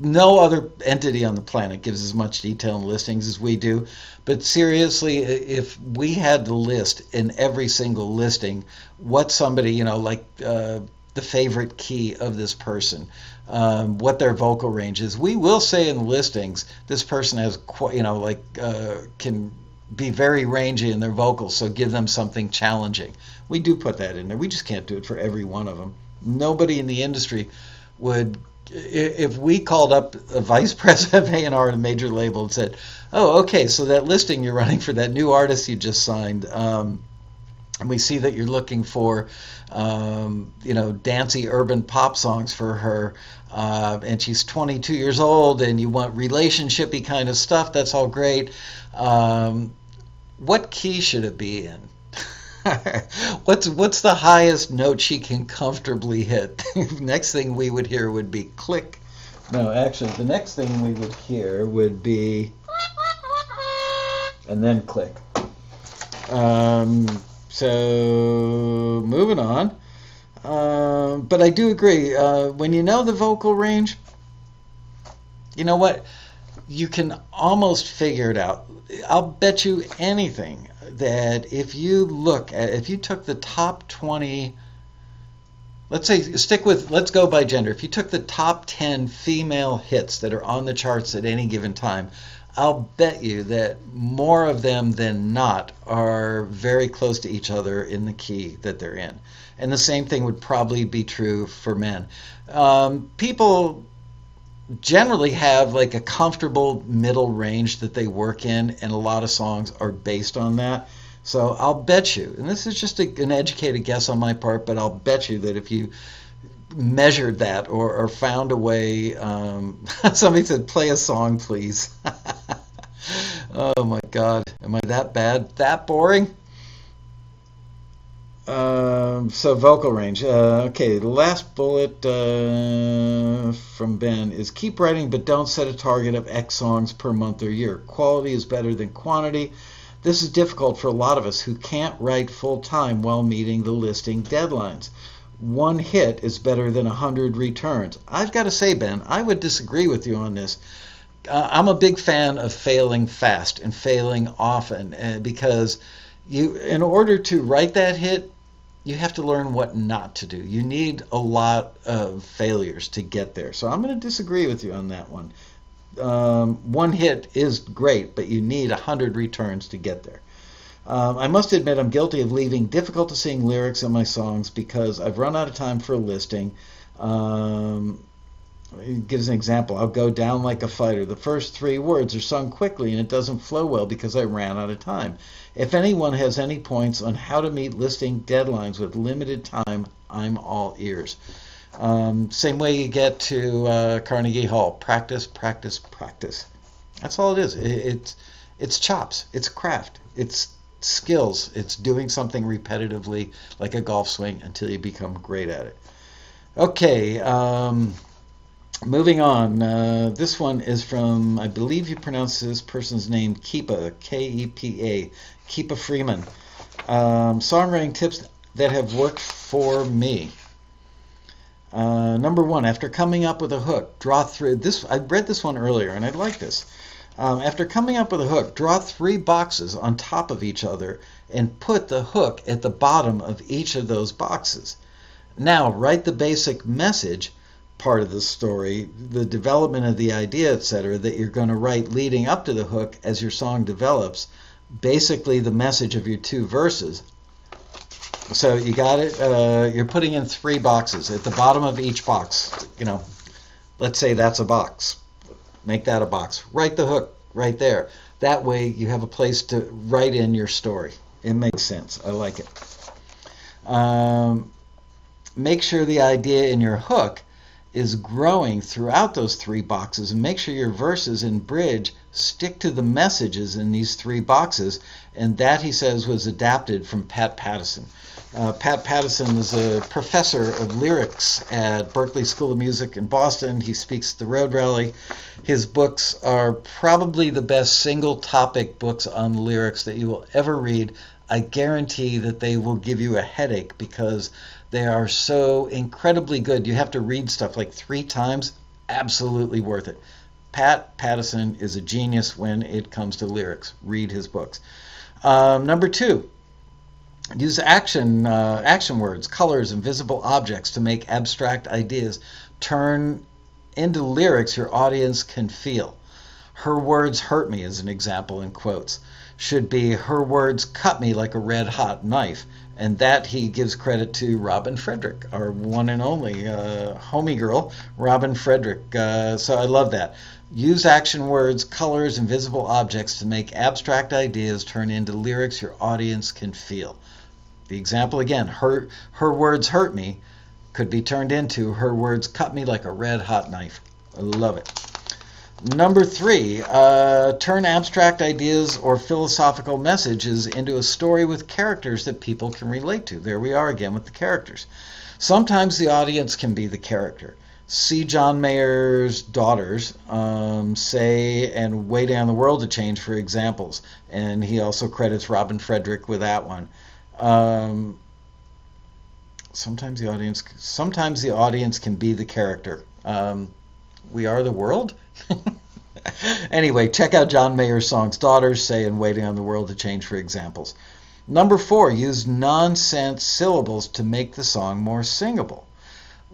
no other entity on the planet gives as much detail in listings as we do. But seriously, if we had to list in every single listing what somebody, you know, like uh, the favorite key of this person, um, what their vocal range is. We will say in listings this person has, you know, like uh, can be very rangy in their vocals, so give them something challenging. We do put that in there. We just can't do it for every one of them. Nobody in the industry would if we called up a vice president of A&R at a major label and said, "Oh, okay, so that listing you're running for that new artist you just signed, um, and we see that you're looking for, um, you know, dancey urban pop songs for her, uh, and she's 22 years old, and you want relationshipy kind of stuff. That's all great. Um, what key should it be in? what's what's the highest note she can comfortably hit? next thing we would hear would be click. No, actually, the next thing we would hear would be, and then click. Um, so moving on. Uh, but I do agree. Uh, when you know the vocal range, you know what? You can almost figure it out. I'll bet you anything that if you look at, if you took the top 20, let's say, stick with, let's go by gender. If you took the top 10 female hits that are on the charts at any given time, I'll bet you that more of them than not are very close to each other in the key that they're in. And the same thing would probably be true for men. Um, people generally have like a comfortable middle range that they work in, and a lot of songs are based on that. So I'll bet you, and this is just a, an educated guess on my part, but I'll bet you that if you measured that or, or found a way. Um, somebody said, "Play a song, please." oh my God, am I that bad? That boring? Um, so vocal range. Uh, okay, the last bullet uh, from Ben is keep writing, but don't set a target of X songs per month or year. Quality is better than quantity. This is difficult for a lot of us who can't write full time while meeting the listing deadlines one hit is better than a hundred returns. I've got to say, Ben, I would disagree with you on this. Uh, I'm a big fan of failing fast and failing often uh, because you, in order to write that hit, you have to learn what not to do. You need a lot of failures to get there. So I'm going to disagree with you on that one. Um, one hit is great, but you need a hundred returns to get there. Um, I must admit I'm guilty of leaving difficult to sing lyrics in my songs because I've run out of time for listing. Um, gives an example. I'll go down like a fighter. The first three words are sung quickly and it doesn't flow well because I ran out of time. If anyone has any points on how to meet listing deadlines with limited time, I'm all ears. Um, same way you get to uh, Carnegie Hall. Practice, practice, practice. That's all it is. It, it's it's chops. It's craft. It's skills. It's doing something repetitively like a golf swing until you become great at it. Okay, um, moving on. Uh, this one is from, I believe you pronounce this person's name Keepa, K E P A, Keepa Freeman. Um, songwriting tips that have worked for me. Uh, number one, after coming up with a hook, draw through this. I read this one earlier, and I like this. Um, after coming up with a hook, draw three boxes on top of each other and put the hook at the bottom of each of those boxes. Now, write the basic message part of the story, the development of the idea, etc., that you're going to write leading up to the hook as your song develops basically the message of your two verses. So you got it. Uh, you're putting in three boxes. At the bottom of each box, you know, let's say that's a box. Make that a box. Write the hook right there. That way you have a place to write in your story. It makes sense. I like it. Um, make sure the idea in your hook is growing throughout those three boxes and make sure your verses and bridge stick to the messages in these three boxes. And that, he says, was adapted from Pat Pattison. Uh, Pat Pattison is a professor of lyrics at Berklee School of Music in Boston. He speaks at the Road Rally. His books are probably the best single topic books on lyrics that you will ever read. I guarantee that they will give you a headache because they are so incredibly good. You have to read stuff like three times. Absolutely worth it. Pat Pattison is a genius when it comes to lyrics. Read his books. Um, number two, use action uh, action words, colors, and visible objects to make abstract ideas turn into lyrics your audience can feel. Her words hurt me, as an example in quotes, should be her words cut me like a red hot knife and that he gives credit to Robin Frederick, our one and only uh, homie girl, Robin Frederick. Uh, so I love that. Use action words, colors, and visible objects to make abstract ideas turn into lyrics your audience can feel. The example again, her her words hurt me, could be turned into her words cut me like a red hot knife. I love it. Number three, uh, turn abstract ideas or philosophical messages into a story with characters that people can relate to. There we are again with the characters. Sometimes the audience can be the character. See John Mayer's daughters um, say and Waiting on the World to Change for examples. And he also credits Robin Frederick with that one. Um, sometimes the audience sometimes the audience can be the character. Um, we are the world. anyway, check out John Mayer's songs Daughters, Say, and Waiting on the World to Change for examples. Number four, use nonsense syllables to make the song more singable.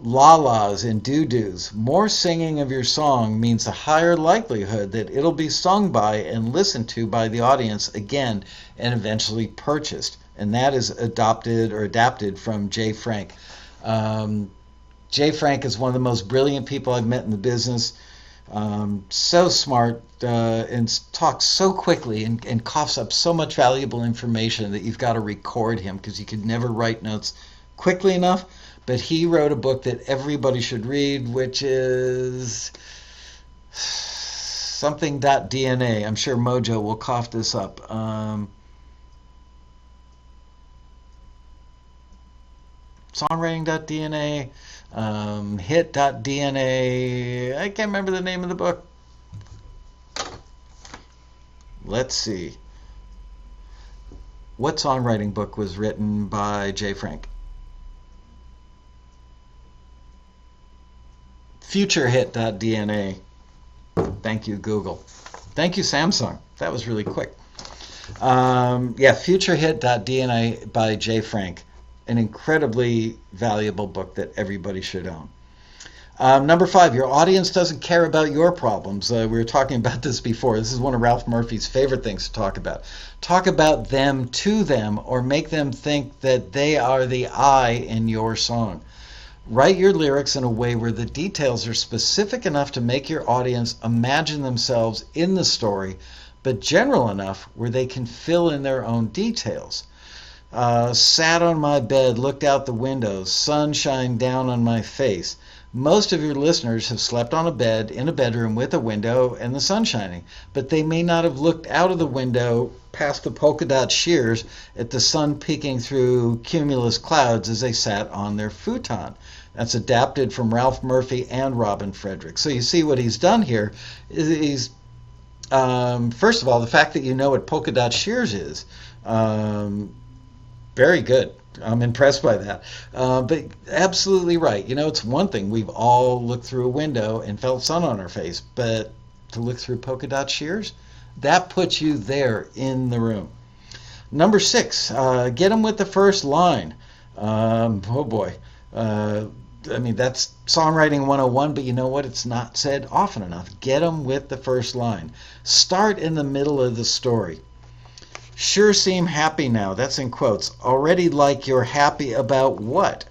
La-las and doo-doos. More singing of your song means a higher likelihood that it'll be sung by and listened to by the audience again and eventually purchased. And that is adopted or adapted from Jay Frank. Um, Jay Frank is one of the most brilliant people I've met in the business. Um, so smart uh, and talks so quickly and, and coughs up so much valuable information that you've got to record him because you could never write notes quickly enough. But he wrote a book that everybody should read, which is something.dna. I'm sure Mojo will cough this up. Um, songwriting.dna um, hit.dna. I can't remember the name of the book. Let's see. What songwriting book was written by Jay Frank? Futurehit.dna. Thank you, Google. Thank you, Samsung. That was really quick. Um, yeah, futurehit.dna by Jay Frank an incredibly valuable book that everybody should own. Um, number five, your audience doesn't care about your problems. Uh, we were talking about this before. This is one of Ralph Murphy's favorite things to talk about. Talk about them to them or make them think that they are the I in your song. Write your lyrics in a way where the details are specific enough to make your audience imagine themselves in the story, but general enough where they can fill in their own details. Uh, sat on my bed, looked out the window, sunshine down on my face. Most of your listeners have slept on a bed in a bedroom with a window and the sun shining, but they may not have looked out of the window past the polka dot shears at the sun peeking through cumulus clouds as they sat on their futon. That's adapted from Ralph Murphy and Robin Frederick. So you see what he's done here is he's um, first of all the fact that you know what polka dot shears is. Um, very good. I'm impressed by that. Uh, but absolutely right. You know, it's one thing we've all looked through a window and felt sun on our face, but to look through polka dot shears, that puts you there in the room. Number six, uh, get them with the first line. Um, oh boy. Uh, I mean, that's songwriting 101, but you know what? It's not said often enough. Get them with the first line. Start in the middle of the story Sure seem happy now. That's in quotes. Already like you're happy about what?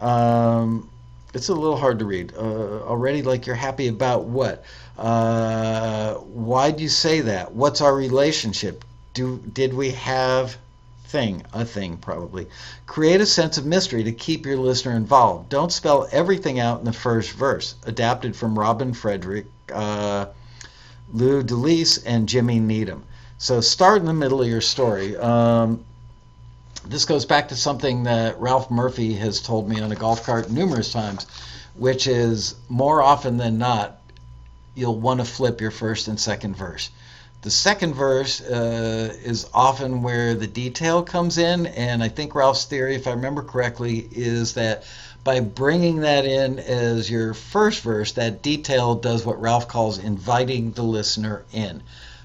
Um, it's a little hard to read. Uh, already like you're happy about what? Uh, why do you say that? What's our relationship? Do did we have thing, a thing probably. Create a sense of mystery to keep your listener involved. Don't spell everything out in the first verse. Adapted from Robin Frederick, uh, Lou DeLise, and Jimmy Needham. So start in the middle of your story. Um, this goes back to something that Ralph Murphy has told me on a golf cart numerous times, which is more often than not, you'll want to flip your first and second verse. The second verse uh, is often where the detail comes in, and I think Ralph's theory, if I remember correctly, is that by bringing that in as your first verse, that detail does what Ralph calls inviting the listener in.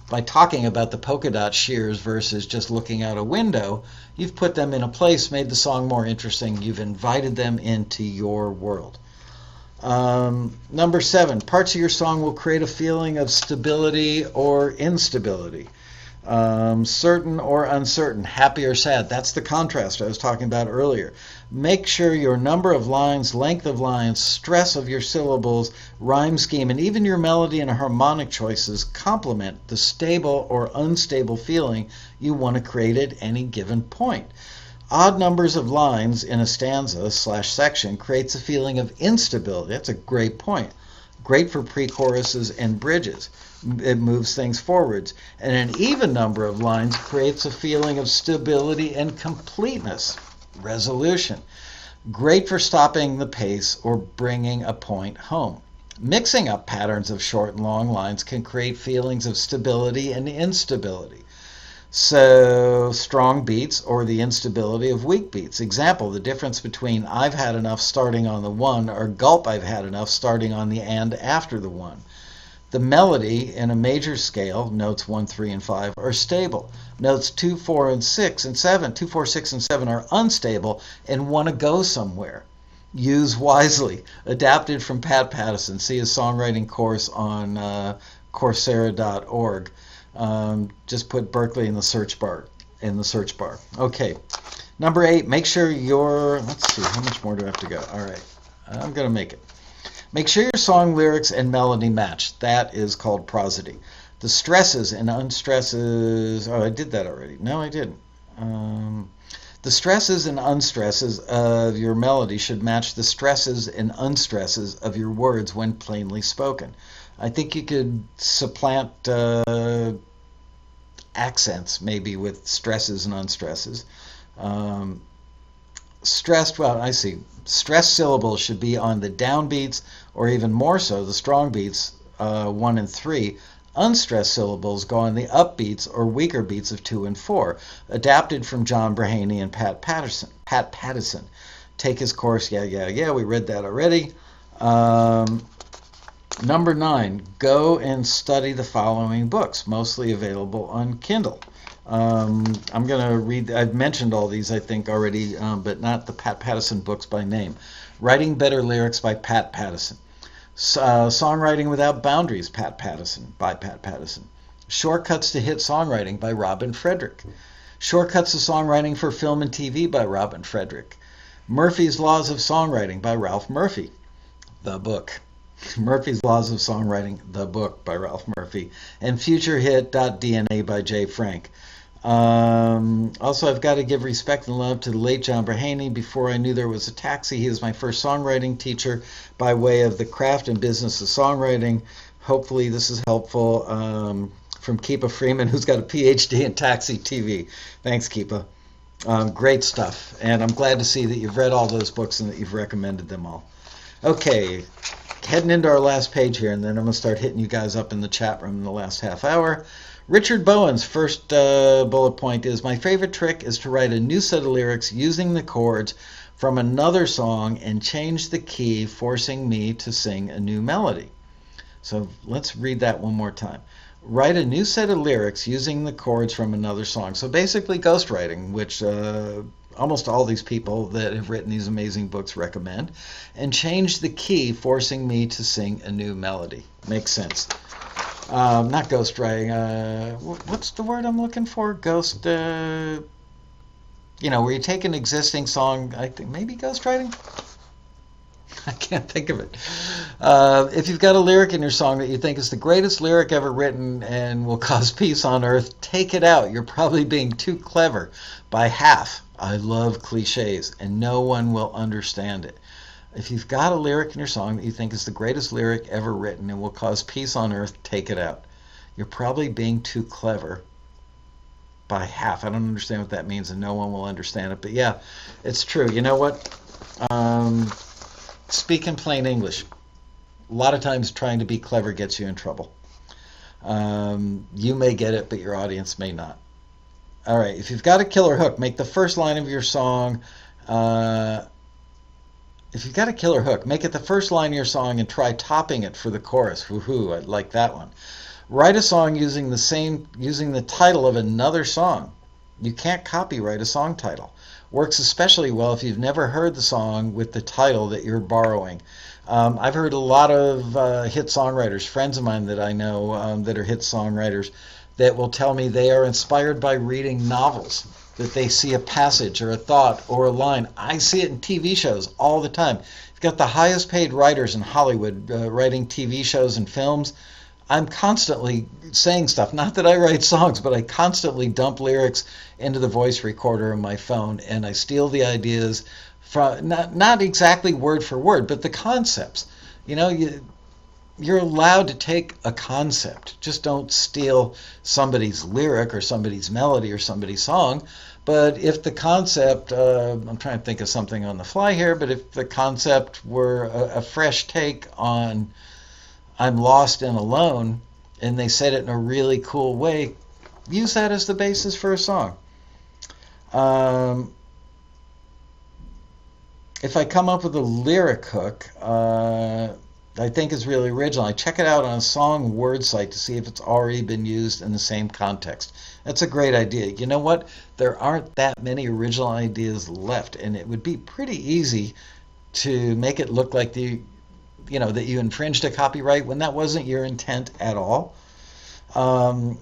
By talking about the polka dot shears versus just looking out a window, you've put them in a place, made the song more interesting, you've invited them into your world. Um, number seven, parts of your song will create a feeling of stability or instability. Um, certain or uncertain, happy or sad. That's the contrast I was talking about earlier. Make sure your number of lines, length of lines, stress of your syllables, rhyme scheme, and even your melody and harmonic choices complement the stable or unstable feeling you want to create at any given point. Odd numbers of lines in a stanza slash section creates a feeling of instability. That's a great point. Great for pre-choruses and bridges. It moves things forwards. And an even number of lines creates a feeling of stability and completeness. Resolution. Great for stopping the pace or bringing a point home. Mixing up patterns of short and long lines can create feelings of stability and instability. So, strong beats or the instability of weak beats. Example, the difference between I've had enough starting on the one or gulp I've had enough starting on the and after the one. The melody in a major scale, notes 1, 3, and 5, are stable. Notes 2, 4, and 6 and 7, 2, 4, 6, and 7 are unstable and want to go somewhere. Use wisely. Adapted from Pat Pattison. See his songwriting course on uh, Coursera.org. Um, just put Berklee in the search bar. In the search bar. Okay. Number eight. Make sure your. Let's see. How much more do I have to go? All right. I'm gonna make it. Make sure your song lyrics and melody match. That is called prosody. The stresses and unstresses. Oh, I did that already. No, I didn't. Um, the stresses and unstresses of your melody should match the stresses and unstresses of your words when plainly spoken. I think you could supplant uh, accents maybe with stresses and unstresses. Um, stressed, well, I see. Stressed syllables should be on the downbeats or even more so the strong beats, uh, one and three. Unstressed syllables go on the upbeats or weaker beats of two and four. Adapted from John Braheny and Pat Patterson. Pat Pattison. Take his course. Yeah, yeah, yeah. We read that already. Um, Number nine, go and study the following books, mostly available on Kindle. Um, I'm going to read, I've mentioned all these, I think, already, um, but not the Pat Pattison books by name. Writing Better Lyrics by Pat Pattison. Uh, Songwriting Without Boundaries, Pat Pattison, by Pat Pattison. Shortcuts to Hit Songwriting by Robin Frederick. Shortcuts to Songwriting for Film and TV by Robin Frederick. Murphy's Laws of Songwriting by Ralph Murphy. The book. Murphy's Laws of Songwriting, the book by Ralph Murphy, and Future Hit.dna by Jay Frank. Um, also, I've got to give respect and love to the late John Braheny. Before I knew there was a taxi, he was my first songwriting teacher by way of the craft and business of songwriting. Hopefully, this is helpful. Um, from Keepa Freeman, who's got a PhD in taxi TV. Thanks, Keepa. Um, great stuff. And I'm glad to see that you've read all those books and that you've recommended them all. Okay, heading into our last page here, and then I'm going to start hitting you guys up in the chat room in the last half hour. Richard Bowen's first uh, bullet point is My favorite trick is to write a new set of lyrics using the chords from another song and change the key, forcing me to sing a new melody. So let's read that one more time. Write a new set of lyrics using the chords from another song. So basically, ghostwriting, which uh, almost all these people that have written these amazing books recommend, and change the key, forcing me to sing a new melody. Makes sense. Um, not ghostwriting. Uh, what's the word I'm looking for? Ghost. Uh, you know, where you take an existing song. I think maybe ghostwriting. I can't think of it. Uh, if you've got a lyric in your song that you think is the greatest lyric ever written and will cause peace on earth, take it out. You're probably being too clever by half. I love cliches, and no one will understand it. If you've got a lyric in your song that you think is the greatest lyric ever written and will cause peace on earth, take it out. You're probably being too clever by half. I don't understand what that means, and no one will understand it. But yeah, it's true. You know what? Um, speak in plain English. A lot of times, trying to be clever gets you in trouble. Um, you may get it, but your audience may not. All right, if you've got a killer hook, make the first line of your song. Uh, if you've got a killer hook, make it the first line of your song and try topping it for the chorus. Woohoo! I like that one. Write a song using the same using the title of another song. You can't copyright a song title. Works especially well if you've never heard the song with the title that you're borrowing. Um, I've heard a lot of uh, hit songwriters, friends of mine that I know um, that are hit songwriters, that will tell me they are inspired by reading novels, that they see a passage or a thought or a line. I see it in TV shows all the time. You've got the highest paid writers in Hollywood uh, writing TV shows and films. I'm constantly saying stuff. Not that I write songs, but I constantly dump lyrics into the voice recorder of my phone and I steal the ideas from not not exactly word for word, but the concepts. You know, you you're allowed to take a concept. Just don't steal somebody's lyric or somebody's melody or somebody's song. But if the concept, uh, I'm trying to think of something on the fly here, but if the concept were a, a fresh take on I'm lost and alone, and they said it in a really cool way, use that as the basis for a song. Um, if I come up with a lyric hook, uh, I think is really original. I check it out on a song word site to see if it's already been used in the same context. That's a great idea. You know what? There aren't that many original ideas left, and it would be pretty easy to make it look like the you know that you infringed a copyright when that wasn't your intent at all. Um,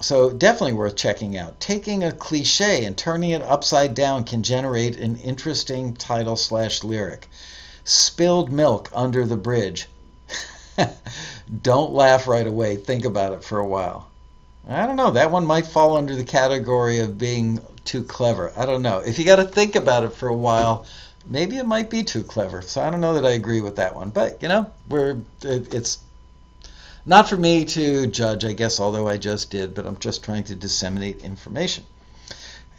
so definitely worth checking out. Taking a cliche and turning it upside down can generate an interesting title slash lyric. Spilled milk under the bridge. Don't laugh right away. Think about it for a while. I don't know. That one might fall under the category of being too clever. I don't know. If you got to think about it for a while, maybe it might be too clever. So I don't know that I agree with that one. But you know, we're it's not for me to judge, I guess, although I just did. But I'm just trying to disseminate information.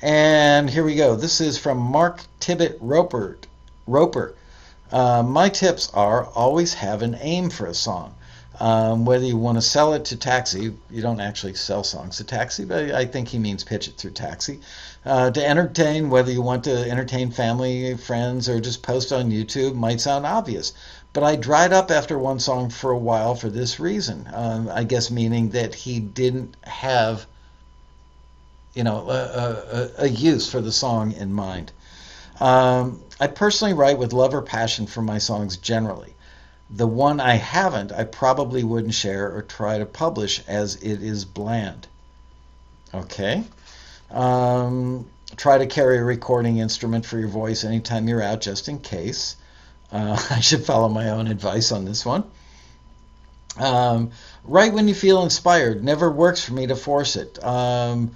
And here we go. This is from Mark Tibbet Roper. Roper. Uh, my tips are always have an aim for a song. Um, whether you want to sell it to Taxi, you don't actually sell songs to Taxi, but I think he means pitch it through Taxi. Uh, to entertain, whether you want to entertain family, friends, or just post on YouTube, might sound obvious. But I dried up after one song for a while for this reason. Um, I guess meaning that he didn't have, you know, a, a, a use for the song in mind. Um, I personally write with love or passion for my songs generally. The one I haven't, I probably wouldn't share or try to publish as it is bland. Okay. Um, try to carry a recording instrument for your voice anytime you're out, just in case. Uh, I should follow my own advice on this one. Um, write when you feel inspired. Never works for me to force it. Um,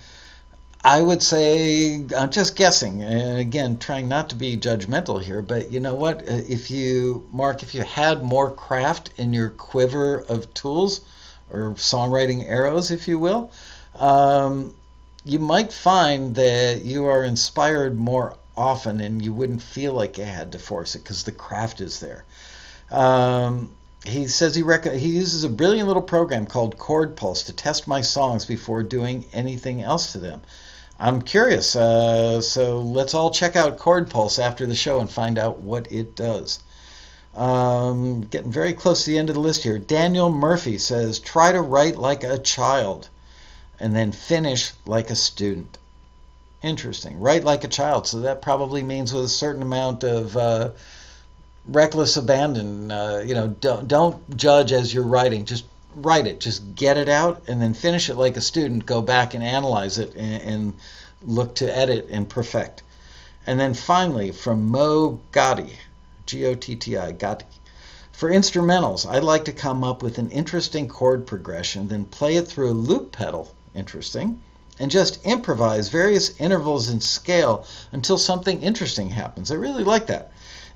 I would say I'm just guessing, and again, trying not to be judgmental here, but you know what? Uh, if you, Mark, if you had more craft in your quiver of tools or songwriting arrows, if you will, um, you might find that you are inspired more often and you wouldn't feel like you had to force it because the craft is there. Um, he says he rec- he uses a brilliant little program called Chord Pulse to test my songs before doing anything else to them. I'm curious. Uh, so let's all check out Chord Pulse after the show and find out what it does. Um, getting very close to the end of the list here. Daniel Murphy says, try to write like a child and then finish like a student. Interesting. Write like a child. So that probably means with a certain amount of uh, reckless abandon. Uh, you know, don't, don't judge as you're writing. Just write it, just get it out, and then finish it like a student. Go back and analyze it and, and look to edit and perfect. And then finally, from Mo Gotti, G O T T I, Gotti. For instrumentals, I'd like to come up with an interesting chord progression, then play it through a loop pedal, interesting, and just improvise various intervals in scale until something interesting happens. I really like that.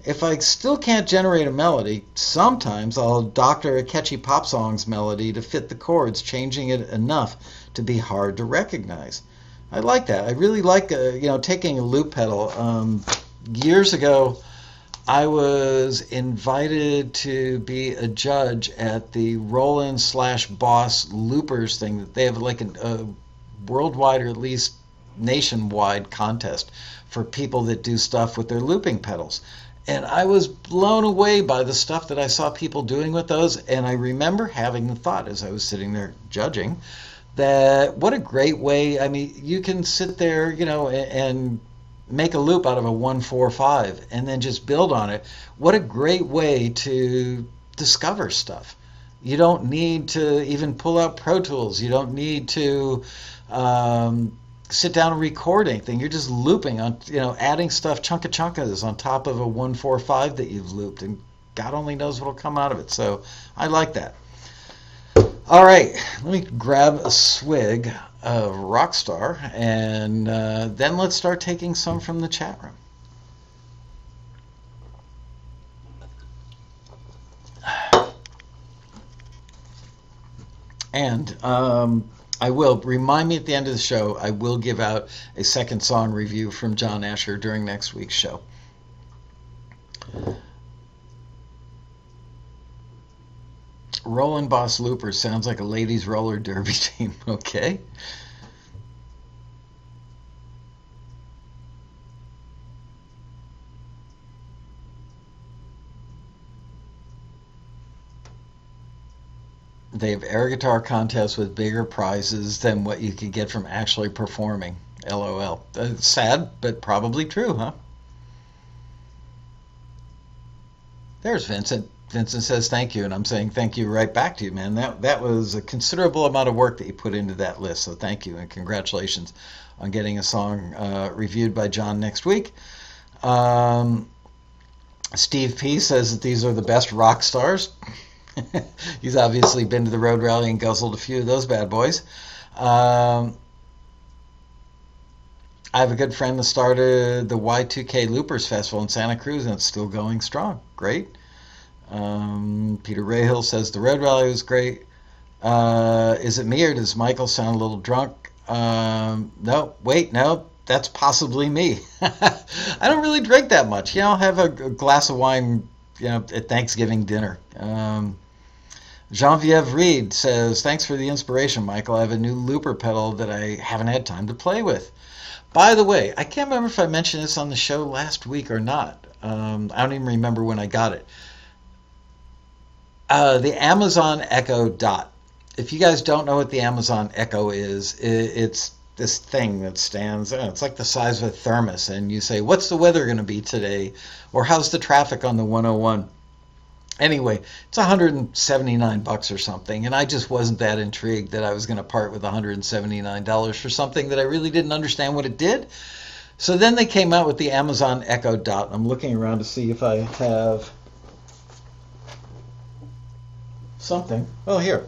If I still can't generate a melody, sometimes I'll doctor a catchy pop song's melody to fit the chords, changing it enough to be hard to recognize. I like that. I really like, uh, you know, taking a loop pedal. Um, years ago, I was invited to be a judge at the Roland slash Boss Loopers thing. They have like a, a worldwide or at least nationwide contest for people that do stuff with their looping pedals. And I was blown away by the stuff that I saw people doing with those. And I remember having the thought as I was sitting there judging that what a great way. I mean, you can sit there, you know, and, make a loop out of a 145 and then just build on it. What a great way to discover stuff. You don't need to even pull out Pro Tools. You don't need to um, sit down and record anything. You're just looping on, you know, adding stuff chunka chunkas on top of a 145 that you've looped, and God only knows what'll come out of it. So I like that. All right, let me grab a swig of Rockstar, and uh, then let's start taking some from the chat room. And um, I will remind me at the end of the show. I will give out a second song review from John Asher during next week's show. Roland Boss Looper sounds like a ladies roller derby team. Okay. They have air guitar contests with bigger prizes than what you could get from actually performing. LOL. Uh, sad, but probably true, huh? There's Vincent. Vincent says thank you, and I'm saying thank you right back to you, man. That that was a considerable amount of work that you put into that list. So thank you and congratulations on getting a song uh, reviewed by John next week. Um, Steve P says that these are the best rock stars. He's obviously been to the road rally and guzzled a few of those bad boys. Um, I have a good friend that started the Y2K Loopers Festival in Santa Cruz, and it's still going strong. Great. Um, Peter Rahill says the road rally was great. Uh, is it me or does Michael sound a little drunk? Um, no, wait, no, that's possibly me. I don't really drink that much. You know, I'll have a, a glass of wine, you know, at Thanksgiving dinner. Um, Genevieve Reed says, Thanks for the inspiration, Michael. I have a new looper pedal that I haven't had time to play with. By the way, I can't remember if I mentioned this on the show last week or not. Um, I don't even remember when I got it. Uh, the Amazon Echo Dot. If you guys don't know what the Amazon Echo is, it, it's this thing that stands, uh, it's like the size of a thermos, and you say, What's the weather going to be today? Or how's the traffic on the 101? Anyway, it's 179 bucks or something, and I just wasn't that intrigued that I was going to part with 179 dollars for something that I really didn't understand what it did. So then they came out with the Amazon Echo Dot. I'm looking around to see if I have something. Oh, here.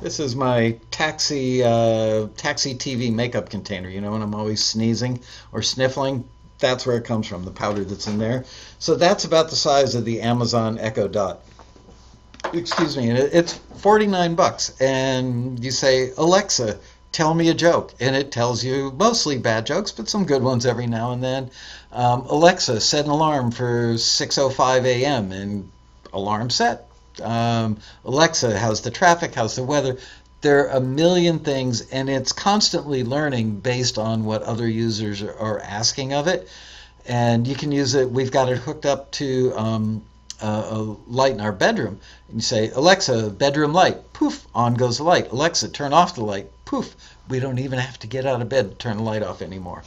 This is my taxi uh, taxi TV makeup container. You know, when I'm always sneezing or sniffling, that's where it comes from, the powder that's in there. So that's about the size of the Amazon Echo Dot. Excuse me, it's 49 bucks. And you say, Alexa, tell me a joke. And it tells you mostly bad jokes, but some good ones every now and then. Um, Alexa, set an alarm for 6.05 a.m. and alarm set. Um, Alexa, how's the traffic? How's the weather? there are a million things, and it's constantly learning based on what other users are asking of it. And you can use it. We've got it hooked up to um, a, a, light in our bedroom. And you say, Alexa, bedroom light. Poof, on goes the light. Alexa, turn off the light. Poof. We don't even have to get out of bed to turn the light off anymore.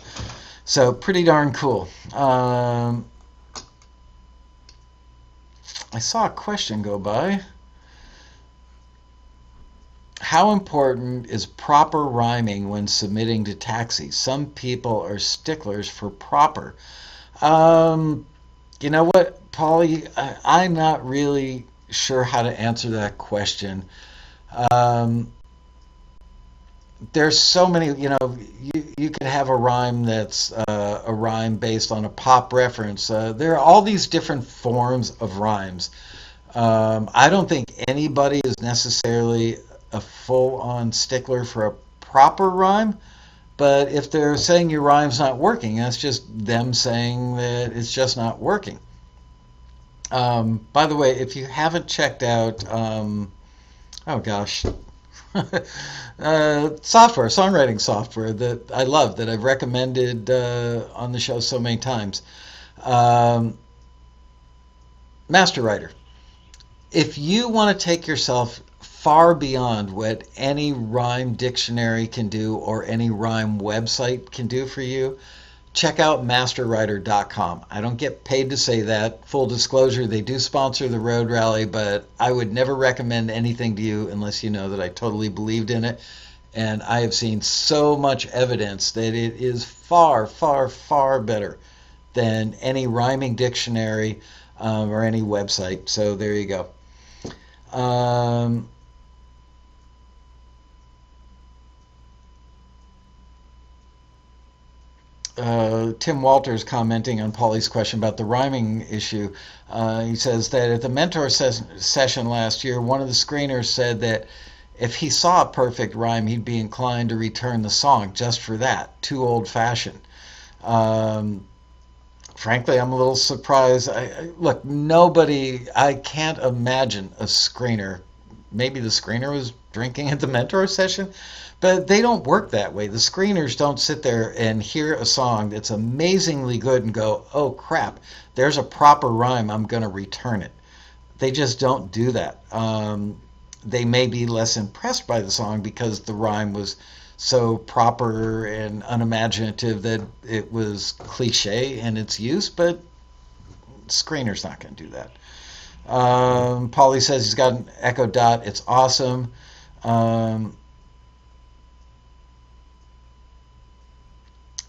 So pretty darn cool. Um, I saw a question go by. how important is proper rhyming when submitting to taxi? Some people are sticklers for proper. Um, you know what, Polly? I, am not really sure how to answer that question. Um, there's so many, you know, you, you could have a rhyme that's uh, a rhyme based on a pop reference. Uh, there are all these different forms of rhymes. Um, I don't think anybody is necessarily a full on stickler for a proper rhyme, but if they're saying your rhyme's not working, that's just them saying that it's just not working. Um, by the way, if you haven't checked out, um, oh gosh, uh, software, songwriting software that I love, that I've recommended uh, on the show so many times, um, Master Writer. If you want to take yourself far beyond what any rhyme dictionary can do or any rhyme website can do for you, check out masterwriter.com. I don't get paid to say that. Full disclosure, they do sponsor the Road Rally, but I would never recommend anything to you unless you know that I totally believed in it. And I have seen so much evidence that it is far, far, far better than any rhyming dictionary um, or any website. So there you go. Um, uh, Tim Walters commenting on Paulie's question about the rhyming issue. Uh, he says that at the mentor ses- session last year, one of the screeners said that if he saw a perfect rhyme, he'd be inclined to return the song just for that. Too old fashioned. Um, frankly, I'm a little surprised. I, I, look, nobody, I can't imagine a screener. Maybe the screener was drinking at the mentor session but they don't work that way. The screeners don't sit there and hear a song that's amazingly good and go, oh crap, there's a proper rhyme, I'm going to return it. They just don't do that. Um, they may be less impressed by the song because the rhyme was so proper and unimaginative that it was cliche in its use, but screener's not going to do that. Um, Paulie says he's got an Echo Dot. It's awesome. Um,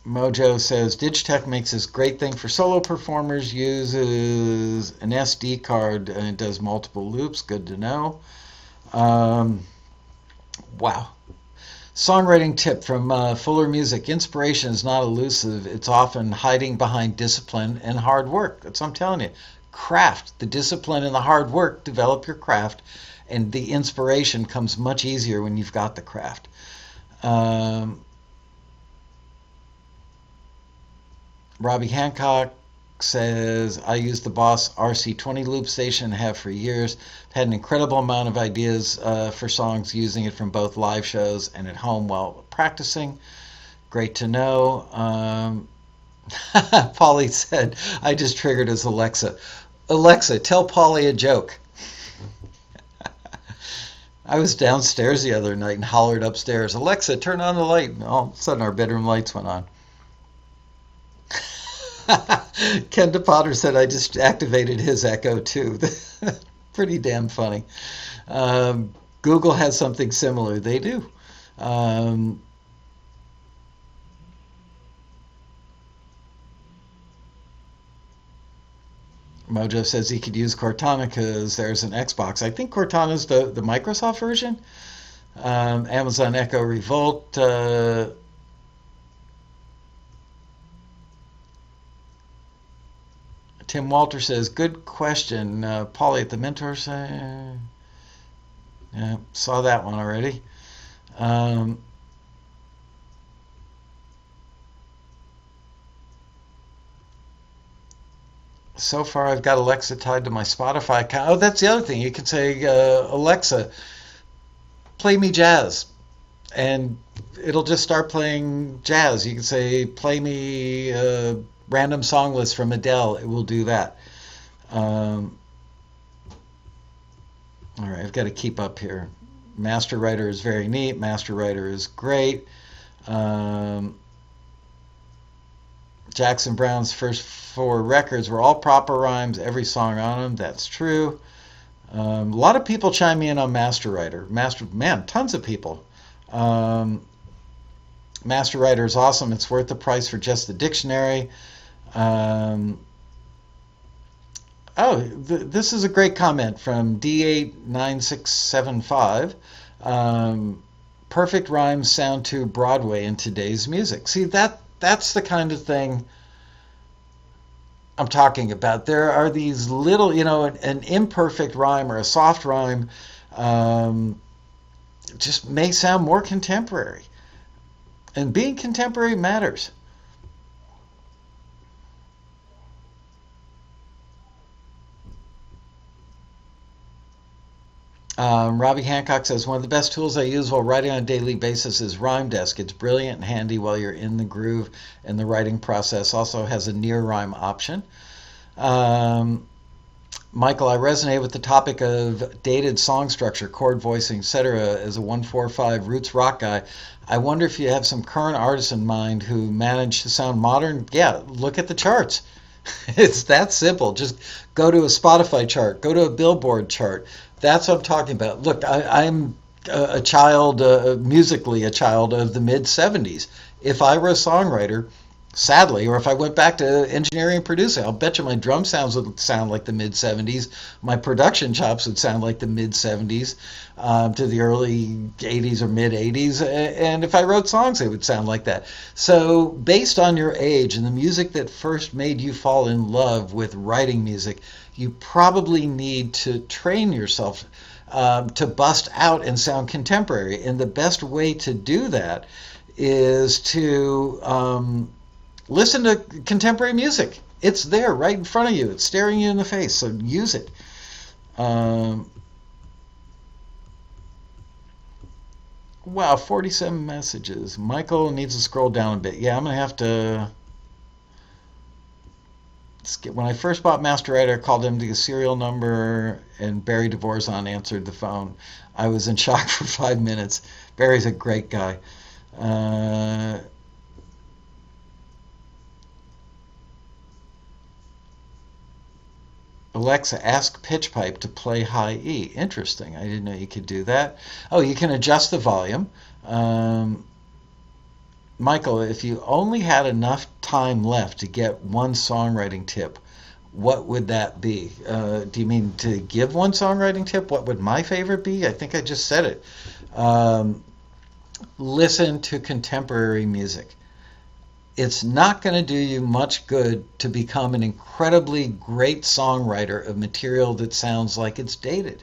Mojo says Digitech makes this great thing for solo performers. Uses an SD card and it does multiple loops. Good to know. Um, wow. Songwriting tip from uh, Fuller Music: Inspiration is not elusive. It's often hiding behind discipline and hard work. That's what I'm telling you. Craft the discipline and the hard work. Develop your craft, and the inspiration comes much easier when you've got the craft. Um, Robbie Hancock says, I use the Boss RC20 loop station, have for years. Had an incredible amount of ideas uh, for songs using it from both live shows and at home while practicing. Great to know. Um, Polly said, I just triggered as Alexa. Alexa, tell Polly a joke. I was downstairs the other night and hollered upstairs, Alexa, turn on the light. And all of a sudden, our bedroom lights went on. Ken DePotter said I just activated his Echo too. Pretty damn funny. Um, Google has something similar. They do. Um, Mojo says he could use Cortana because there's an Xbox. I think Cortana's the, the Microsoft version. Um, Amazon Echo Revolt. Uh, Tim Walter says, "Good question, uh, Polly at the mentor." Say, yeah, saw that one already. Um, so far, I've got Alexa tied to my Spotify account. Oh, that's the other thing. You can say, uh, Alexa, play me jazz, and it'll just start playing jazz. You can say, play me. Uh, random song list from Adele, it will do that. Um, all right, I've got to keep up here. Master Writer is very neat. Master Writer is great. Um, Jackson Browne's first four records were all proper rhymes, every song on them. That's true. Um, a lot of people chime in on Master Writer. Master, man, tons of people. Um, Master Writer is awesome. It's worth the price for just the dictionary. Um, oh, th- this is a great comment from D89675. Um, perfect rhymes sound to Broadway in today's music. See that that's the kind of thing I'm talking about. There are these little, you know, an, an imperfect rhyme or a soft rhyme um, just may sound more contemporary. And being contemporary matters. Um, Robbie Hancock says one of the best tools I use while writing on a daily basis is Rhyme Desk. It's brilliant and handy while you're in the groove in the writing process. Also has a near rhyme option. Um, Michael, I resonate with the topic of dated song structure, chord voicing, etc. As a 145 roots rock guy, I wonder if you have some current artists in mind who manage to sound modern. Yeah, look at the charts. it's that simple. Just go to a Spotify chart, go to a Billboard chart. That's what I'm talking about. Look, I, am a, child, uh, musically a child of the mid 70s. If I were a songwriter, sadly, or if I went back to engineering and producing, I'll bet you my drum sounds would sound like the mid 70s. My production chops would sound like the mid 70s um, to the early 80s or mid 80s. And if I wrote songs, they would sound like that. So, based on your age and the music that first made you fall in love with writing music, you probably need to train yourself um, to bust out and sound contemporary. And the best way to do that is to um, listen to contemporary music. It's there right in front of you. It's staring you in the face. So use it. Um, wow, 47 messages. Michael needs to scroll down a bit. Yeah, I'm going to have to. When I first bought Master Writer, I called him the serial number, and Barry DeVorzon answered the phone. I was in shock for five minutes. Barry's a great guy. Uh, Alexa, ask pitch pipe to play high E. Interesting. I didn't know you could do that. Oh, you can adjust the volume. Um, Michael, if you only had enough time left to get one songwriting tip, what would that be? Uh, do you mean to give one songwriting tip? What would my favorite be? I think I just said it. Um, listen to contemporary music it's not going to do you much good to become an incredibly great songwriter of material that sounds like it's dated.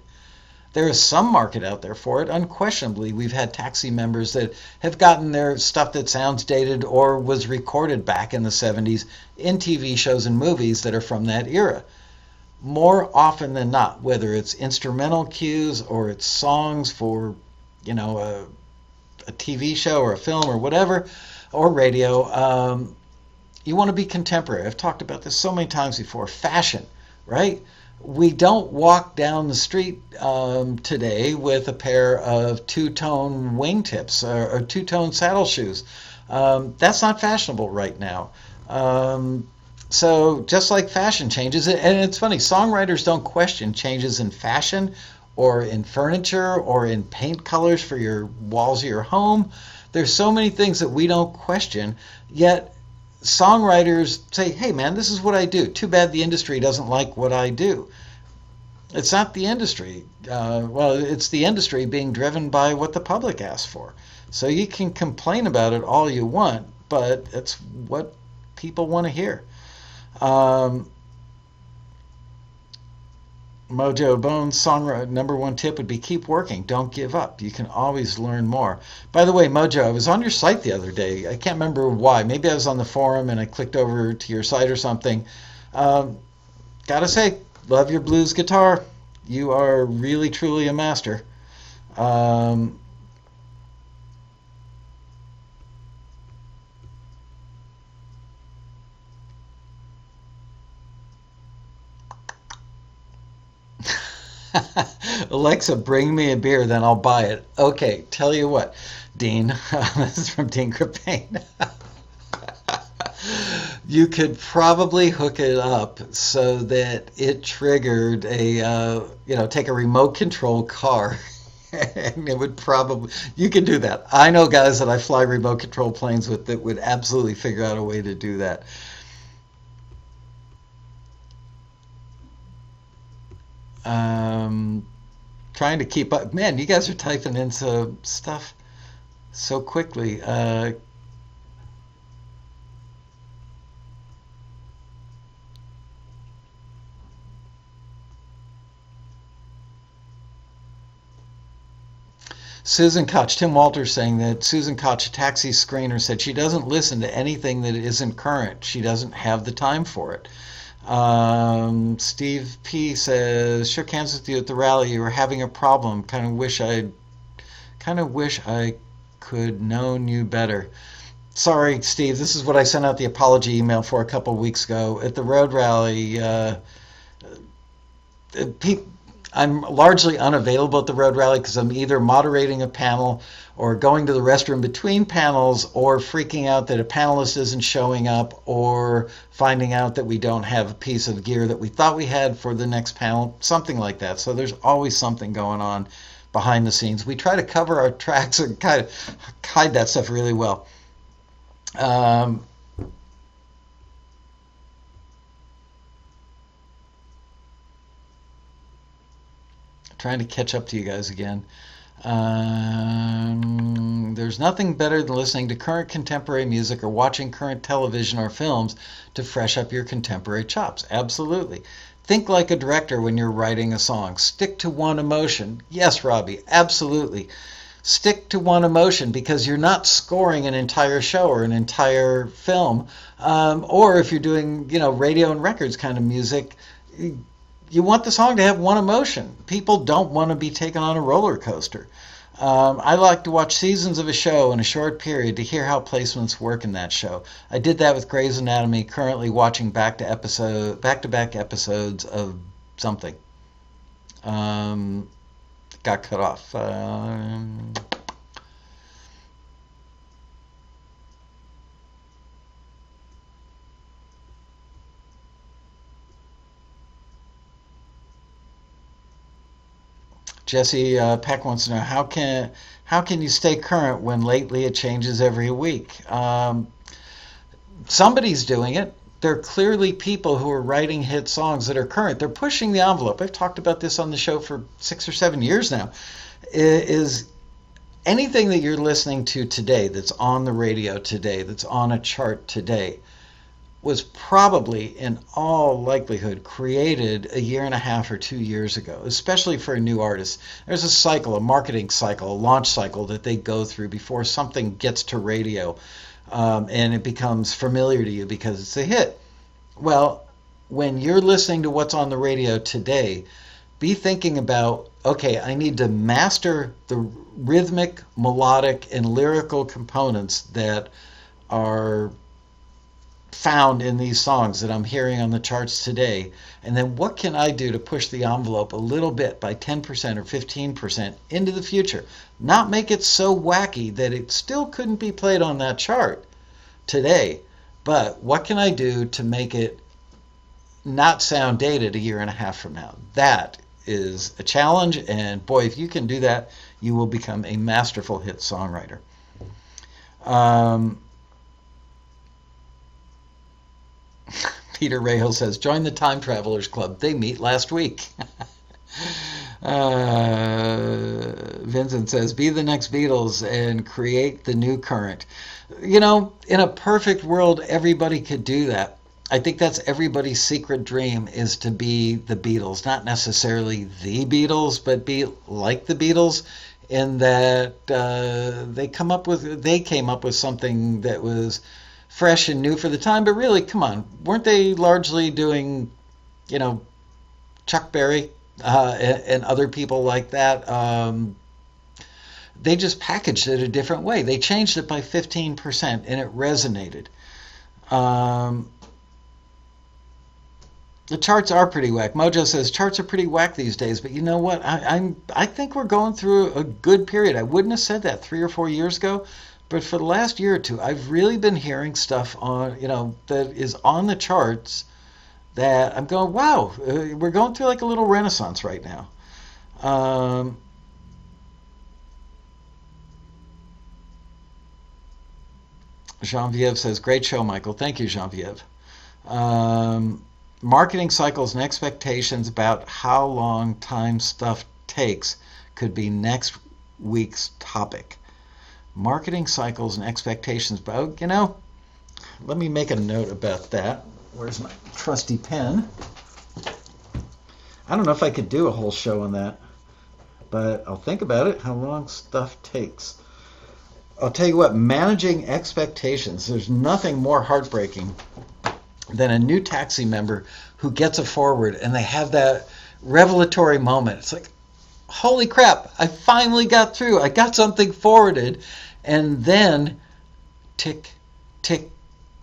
There is some market out there for it. Unquestionably, we've had taxi members that have gotten their stuff that sounds dated or was recorded back in the 70s in TV shows and movies that are from that era. More often than not, whether it's instrumental cues or it's songs for, you know, a, a TV show or a film or whatever, or radio, um, you want to be contemporary. I've talked about this so many times before. Fashion, right? We don't walk down the street um, today with a pair of two tone wingtips or, or two tone saddle shoes. Um, that's not fashionable right now. Um, so just like fashion changes, and it's funny, songwriters don't question changes in fashion or in furniture or in paint colors for your walls of your home. There's so many things that we don't question, yet songwriters say, hey man, this is what I do. Too bad the industry doesn't like what I do. It's not the industry. Uh, well, it's the industry being driven by what the public asks for. So you can complain about it all you want, but it's what people want to hear. Um, Mojo Bones song number one tip would be keep working. Don't give up. You can always learn more. By the way, Mojo, I was on your site the other day. I can't remember why. Maybe I was on the forum and I clicked over to your site or something. Um, gotta say, love your blues guitar. You are really, truly a master. Um, Alexa, bring me a beer, then I'll buy it. Okay, tell you what, Dean. this is from Dean Krippaehne. you could probably hook it up so that it triggered a uh, you know take a remote control car and it would probably you can do that i know guys that i fly remote control planes with that would absolutely figure out a way to do that um, trying to keep up man you guys are typing in some stuff so quickly uh, Susan Koch, Tim Walters saying that Susan Koch, a taxi screener, said she doesn't listen to anything that isn't current. She doesn't have the time for it. Um, Steve P says, shook hands with you at the rally. You were having a problem. Kind of wish I, kind of wish I could known you better. Sorry, Steve. This is what I sent out the apology email for a couple weeks ago at the road rally. Uh, uh I'm largely unavailable at the Road Rally because I'm either moderating a panel or going to the restroom between panels or freaking out that a panelist isn't showing up or finding out that we don't have a piece of gear that we thought we had for the next panel, something like that. So there's always something going on behind the scenes. We try to cover our tracks and kind of hide that stuff really well. Um, trying to catch up to you guys again. Um, there's nothing better than listening to current contemporary music or watching current television or films to fresh up your contemporary chops. Absolutely. Think like a director when you're writing a song. Stick to one emotion. Yes, Robbie, absolutely. Stick to one emotion because you're not scoring an entire show or an entire film. Um, or if you're doing, you know, radio and records kind of music, you want the song to have one emotion. People don't want to be taken on a roller coaster. Um, I like to watch seasons of a show in a short period to hear how placements work in that show. I did that with Grey's Anatomy. Currently watching back to episode, back to back episodes of something. Um, got cut off. Um, Jesse uh, Peck wants to know how can how can you stay current when lately it changes every week? Um, somebody's doing it. There are clearly people who are writing hit songs that are current. They're pushing the envelope. I've talked about this on the show for six or seven years now. Is anything that you're listening to today that's on the radio today, that's on a chart today, was probably, in all likelihood, created a year and a half or two years ago, especially for a new artist. There's a cycle, a marketing cycle, a launch cycle that they go through before something gets to radio um, and it becomes familiar to you because it's a hit. Well, when you're listening to what's on the radio today, be thinking about okay, I need to master the rhythmic, melodic, and lyrical components that are found in these songs that I'm hearing on the charts today? And then what can I do to push the envelope a little bit by 10% or 15% into the future? Not make it so wacky that it still couldn't be played on that chart today, but what can I do to make it not sound dated a year and a half from now? That is a challenge, and boy, if you can do that, you will become a masterful hit songwriter. Um, Peter Rahal says, join the Time Travelers Club. They meet last week. uh, Vincent says, be the next Beatles and create the new current. You know, in a perfect world, everybody could do that. I think that's everybody's secret dream is to be the Beatles, not necessarily the Beatles, but be like the Beatles in that uh, they come up with they came up with something that was fresh and new for the time, but really, come on, weren't they largely doing, you know, Chuck Berry uh, and, and, other people like that? Um, they just packaged it a different way. They changed it by 15% and it resonated. Um, the charts are pretty whack. Mojo says charts are pretty whack these days, but you know what? I, I'm I think we're going through a good period. I wouldn't have said that three or four years ago, but for the last year or two, I've really been hearing stuff on, you know, that is on the charts that I'm going, wow, uh, we're going through like a little renaissance right now. Um, Genevieve says, great show, Michael. Thank you, Genevieve. Um, marketing cycles and expectations about how long time stuff takes could be next week's topic. Marketing cycles and expectations about, oh, you know, let me make a note about that. Where's my trusty pen? I don't know if I could do a whole show on that, but I'll think about it, how long stuff takes. I'll tell you what, managing expectations, there's nothing more heartbreaking than a new taxi member who gets a forward and they have that revelatory moment. It's like, holy crap, I finally got through. I got something forwarded. And then tick, tick,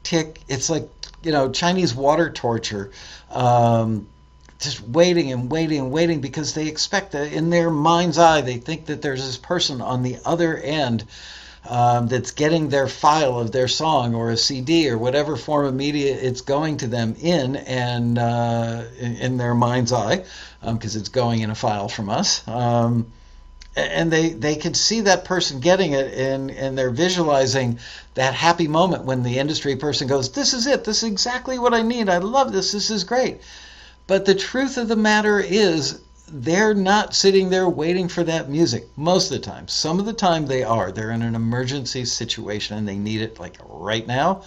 tick. It's like, you know, Chinese water torture. Um, just waiting and waiting and waiting because they expect that in their mind's eye, they think that there's this person on the other end um, that's getting their file of their song or a CD or whatever form of media it's going to them in and uh, in, in, their mind's eye because um, it's going in a file from us. Um, and they, they can see that person getting it and, and they're visualizing that happy moment when the industry person goes, This is it. This is exactly what I need. I love this. This is great. But the truth of the matter is, they're not sitting there waiting for that music most of the time. Some of the time they are. They're in an emergency situation and they need it like right now.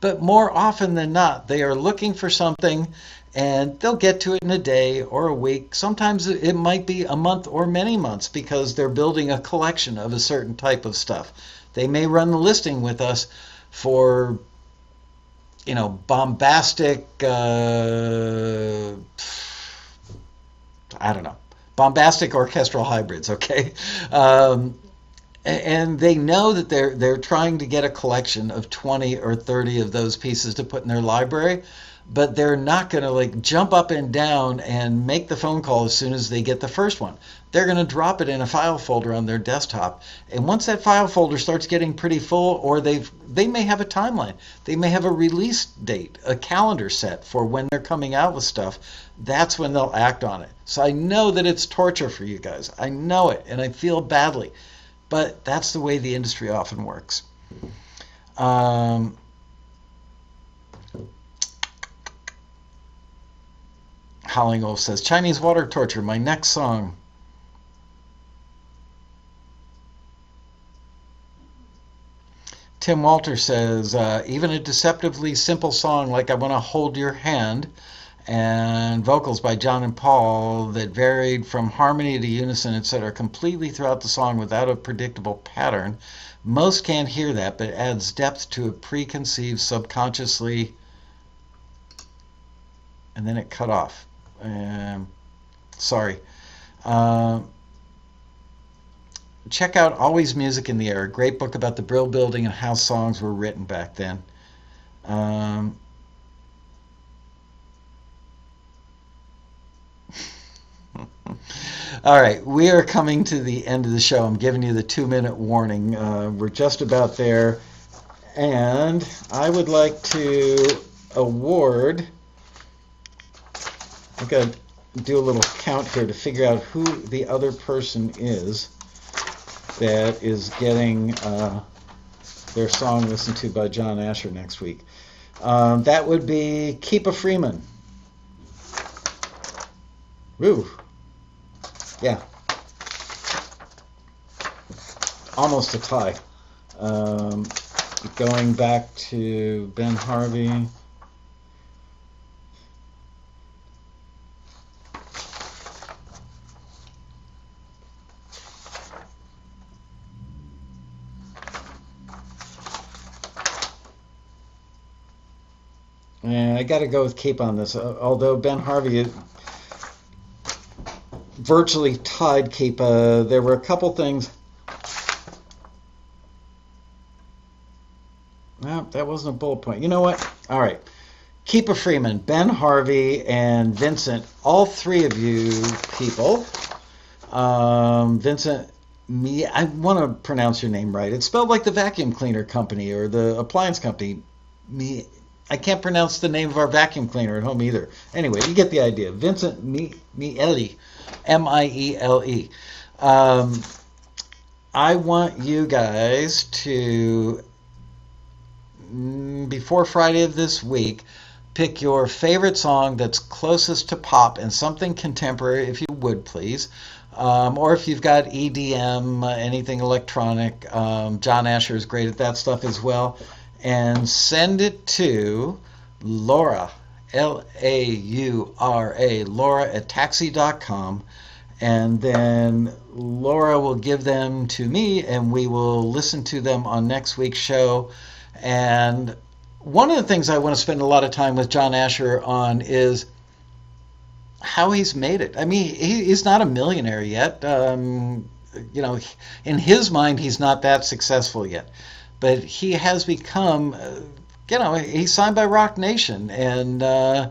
But more often than not, they are looking for something and they'll get to it in a day or a week. Sometimes it might be a month or many months because they're building a collection of a certain type of stuff. They may run the listing with us for, you know, bombastic. Uh, I don't know, bombastic orchestral hybrids. Okay, um, and they know that they're they're trying to get a collection of 20 or 30 of those pieces to put in their library but they're not going to like jump up and down and make the phone call as soon as they get the first one. They're going to drop it in a file folder on their desktop. And once that file folder starts getting pretty full or they've they may have a timeline. They may have a release date, a calendar set for when they're coming out with stuff. That's when they'll act on it. So I know that it's torture for you guys. I know it and I feel badly. But that's the way the industry often works. Um, Howling Wolf says, Chinese water torture, my next song. Tim Walter says, uh, even a deceptively simple song like I Want to Hold Your Hand and vocals by John and Paul that varied from harmony to unison, etc., completely throughout the song without a predictable pattern. Most can't hear that, but adds depth to a preconceived subconsciously. And then it cut off. Um, sorry. Uh, check out Always Magic in the Air, a great book about the Brill Building and how songs were written back then. Um, All right, we are coming to the end of the show. I'm giving you the two minute warning. Uh, we're just about there. And I would like to award I've got to do a little count here to figure out who the other person is that is getting uh, their song listened to by John Asher next week. Um, that would be Keepa Freeman. Woo. Yeah. Almost a tie. Um, going back to Ben Harvey. Yeah, I got to go with Keep on this. Uh, although Ben Harvey virtually tied Keep, uh, there were a couple things. No, that wasn't a bullet point. You know what? All right. Keepa Freeman, Ben Harvey, and Vincent, all three of you people. Um, Vincent, me. I want to pronounce your name right. It's spelled like the vacuum cleaner company or the appliance company. Me. I can't pronounce the name of our vacuum cleaner at home either. Anyway, you get the idea. Vincent Miele, M-I-E-L-E. Um, I want you guys to mm, before Friday of this week pick your favorite song that's closest to pop and something contemporary, if you would please. Um, or if you've got EDM, uh, anything electronic, um, John Asher is great at that stuff as well. And send it to Laura, L A U R A, Laura at taxi.com. And then Laura will give them to me, and we will listen to them on next week's show. And one of the things I want to spend a lot of time with John Asher on is how he's made it. I mean, he, he's not a millionaire yet. Um, you know, in his mind, he's not that successful yet, but he has become. Uh, you know, he's signed by Roc Nation, and uh,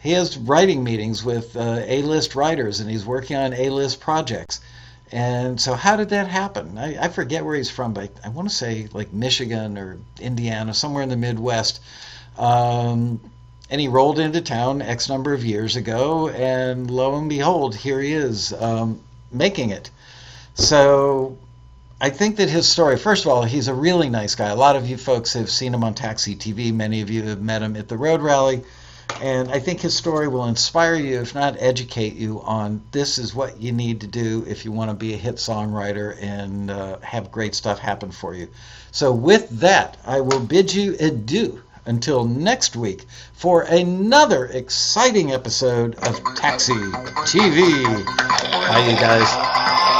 he has writing meetings with uh, A-list writers, and he's working on A-list projects. And so, how did that happen? I, I forget where he's from, but I, I want to say like Michigan or Indiana, somewhere in the Midwest. Um, and he rolled into town X number of years ago, and lo and behold, here he is um, making it. So I think that his story, first of all, he's a really nice guy. A lot of you folks have seen him on Taxi TV, many of you have met him at the Road Rally. And I think his story will inspire you, if not educate you, on this is what you need to do if you want to be a hit songwriter and uh, have great stuff happen for you. So, with that, I will bid you adieu until next week for another exciting episode of Taxi TV. Bye, you guys.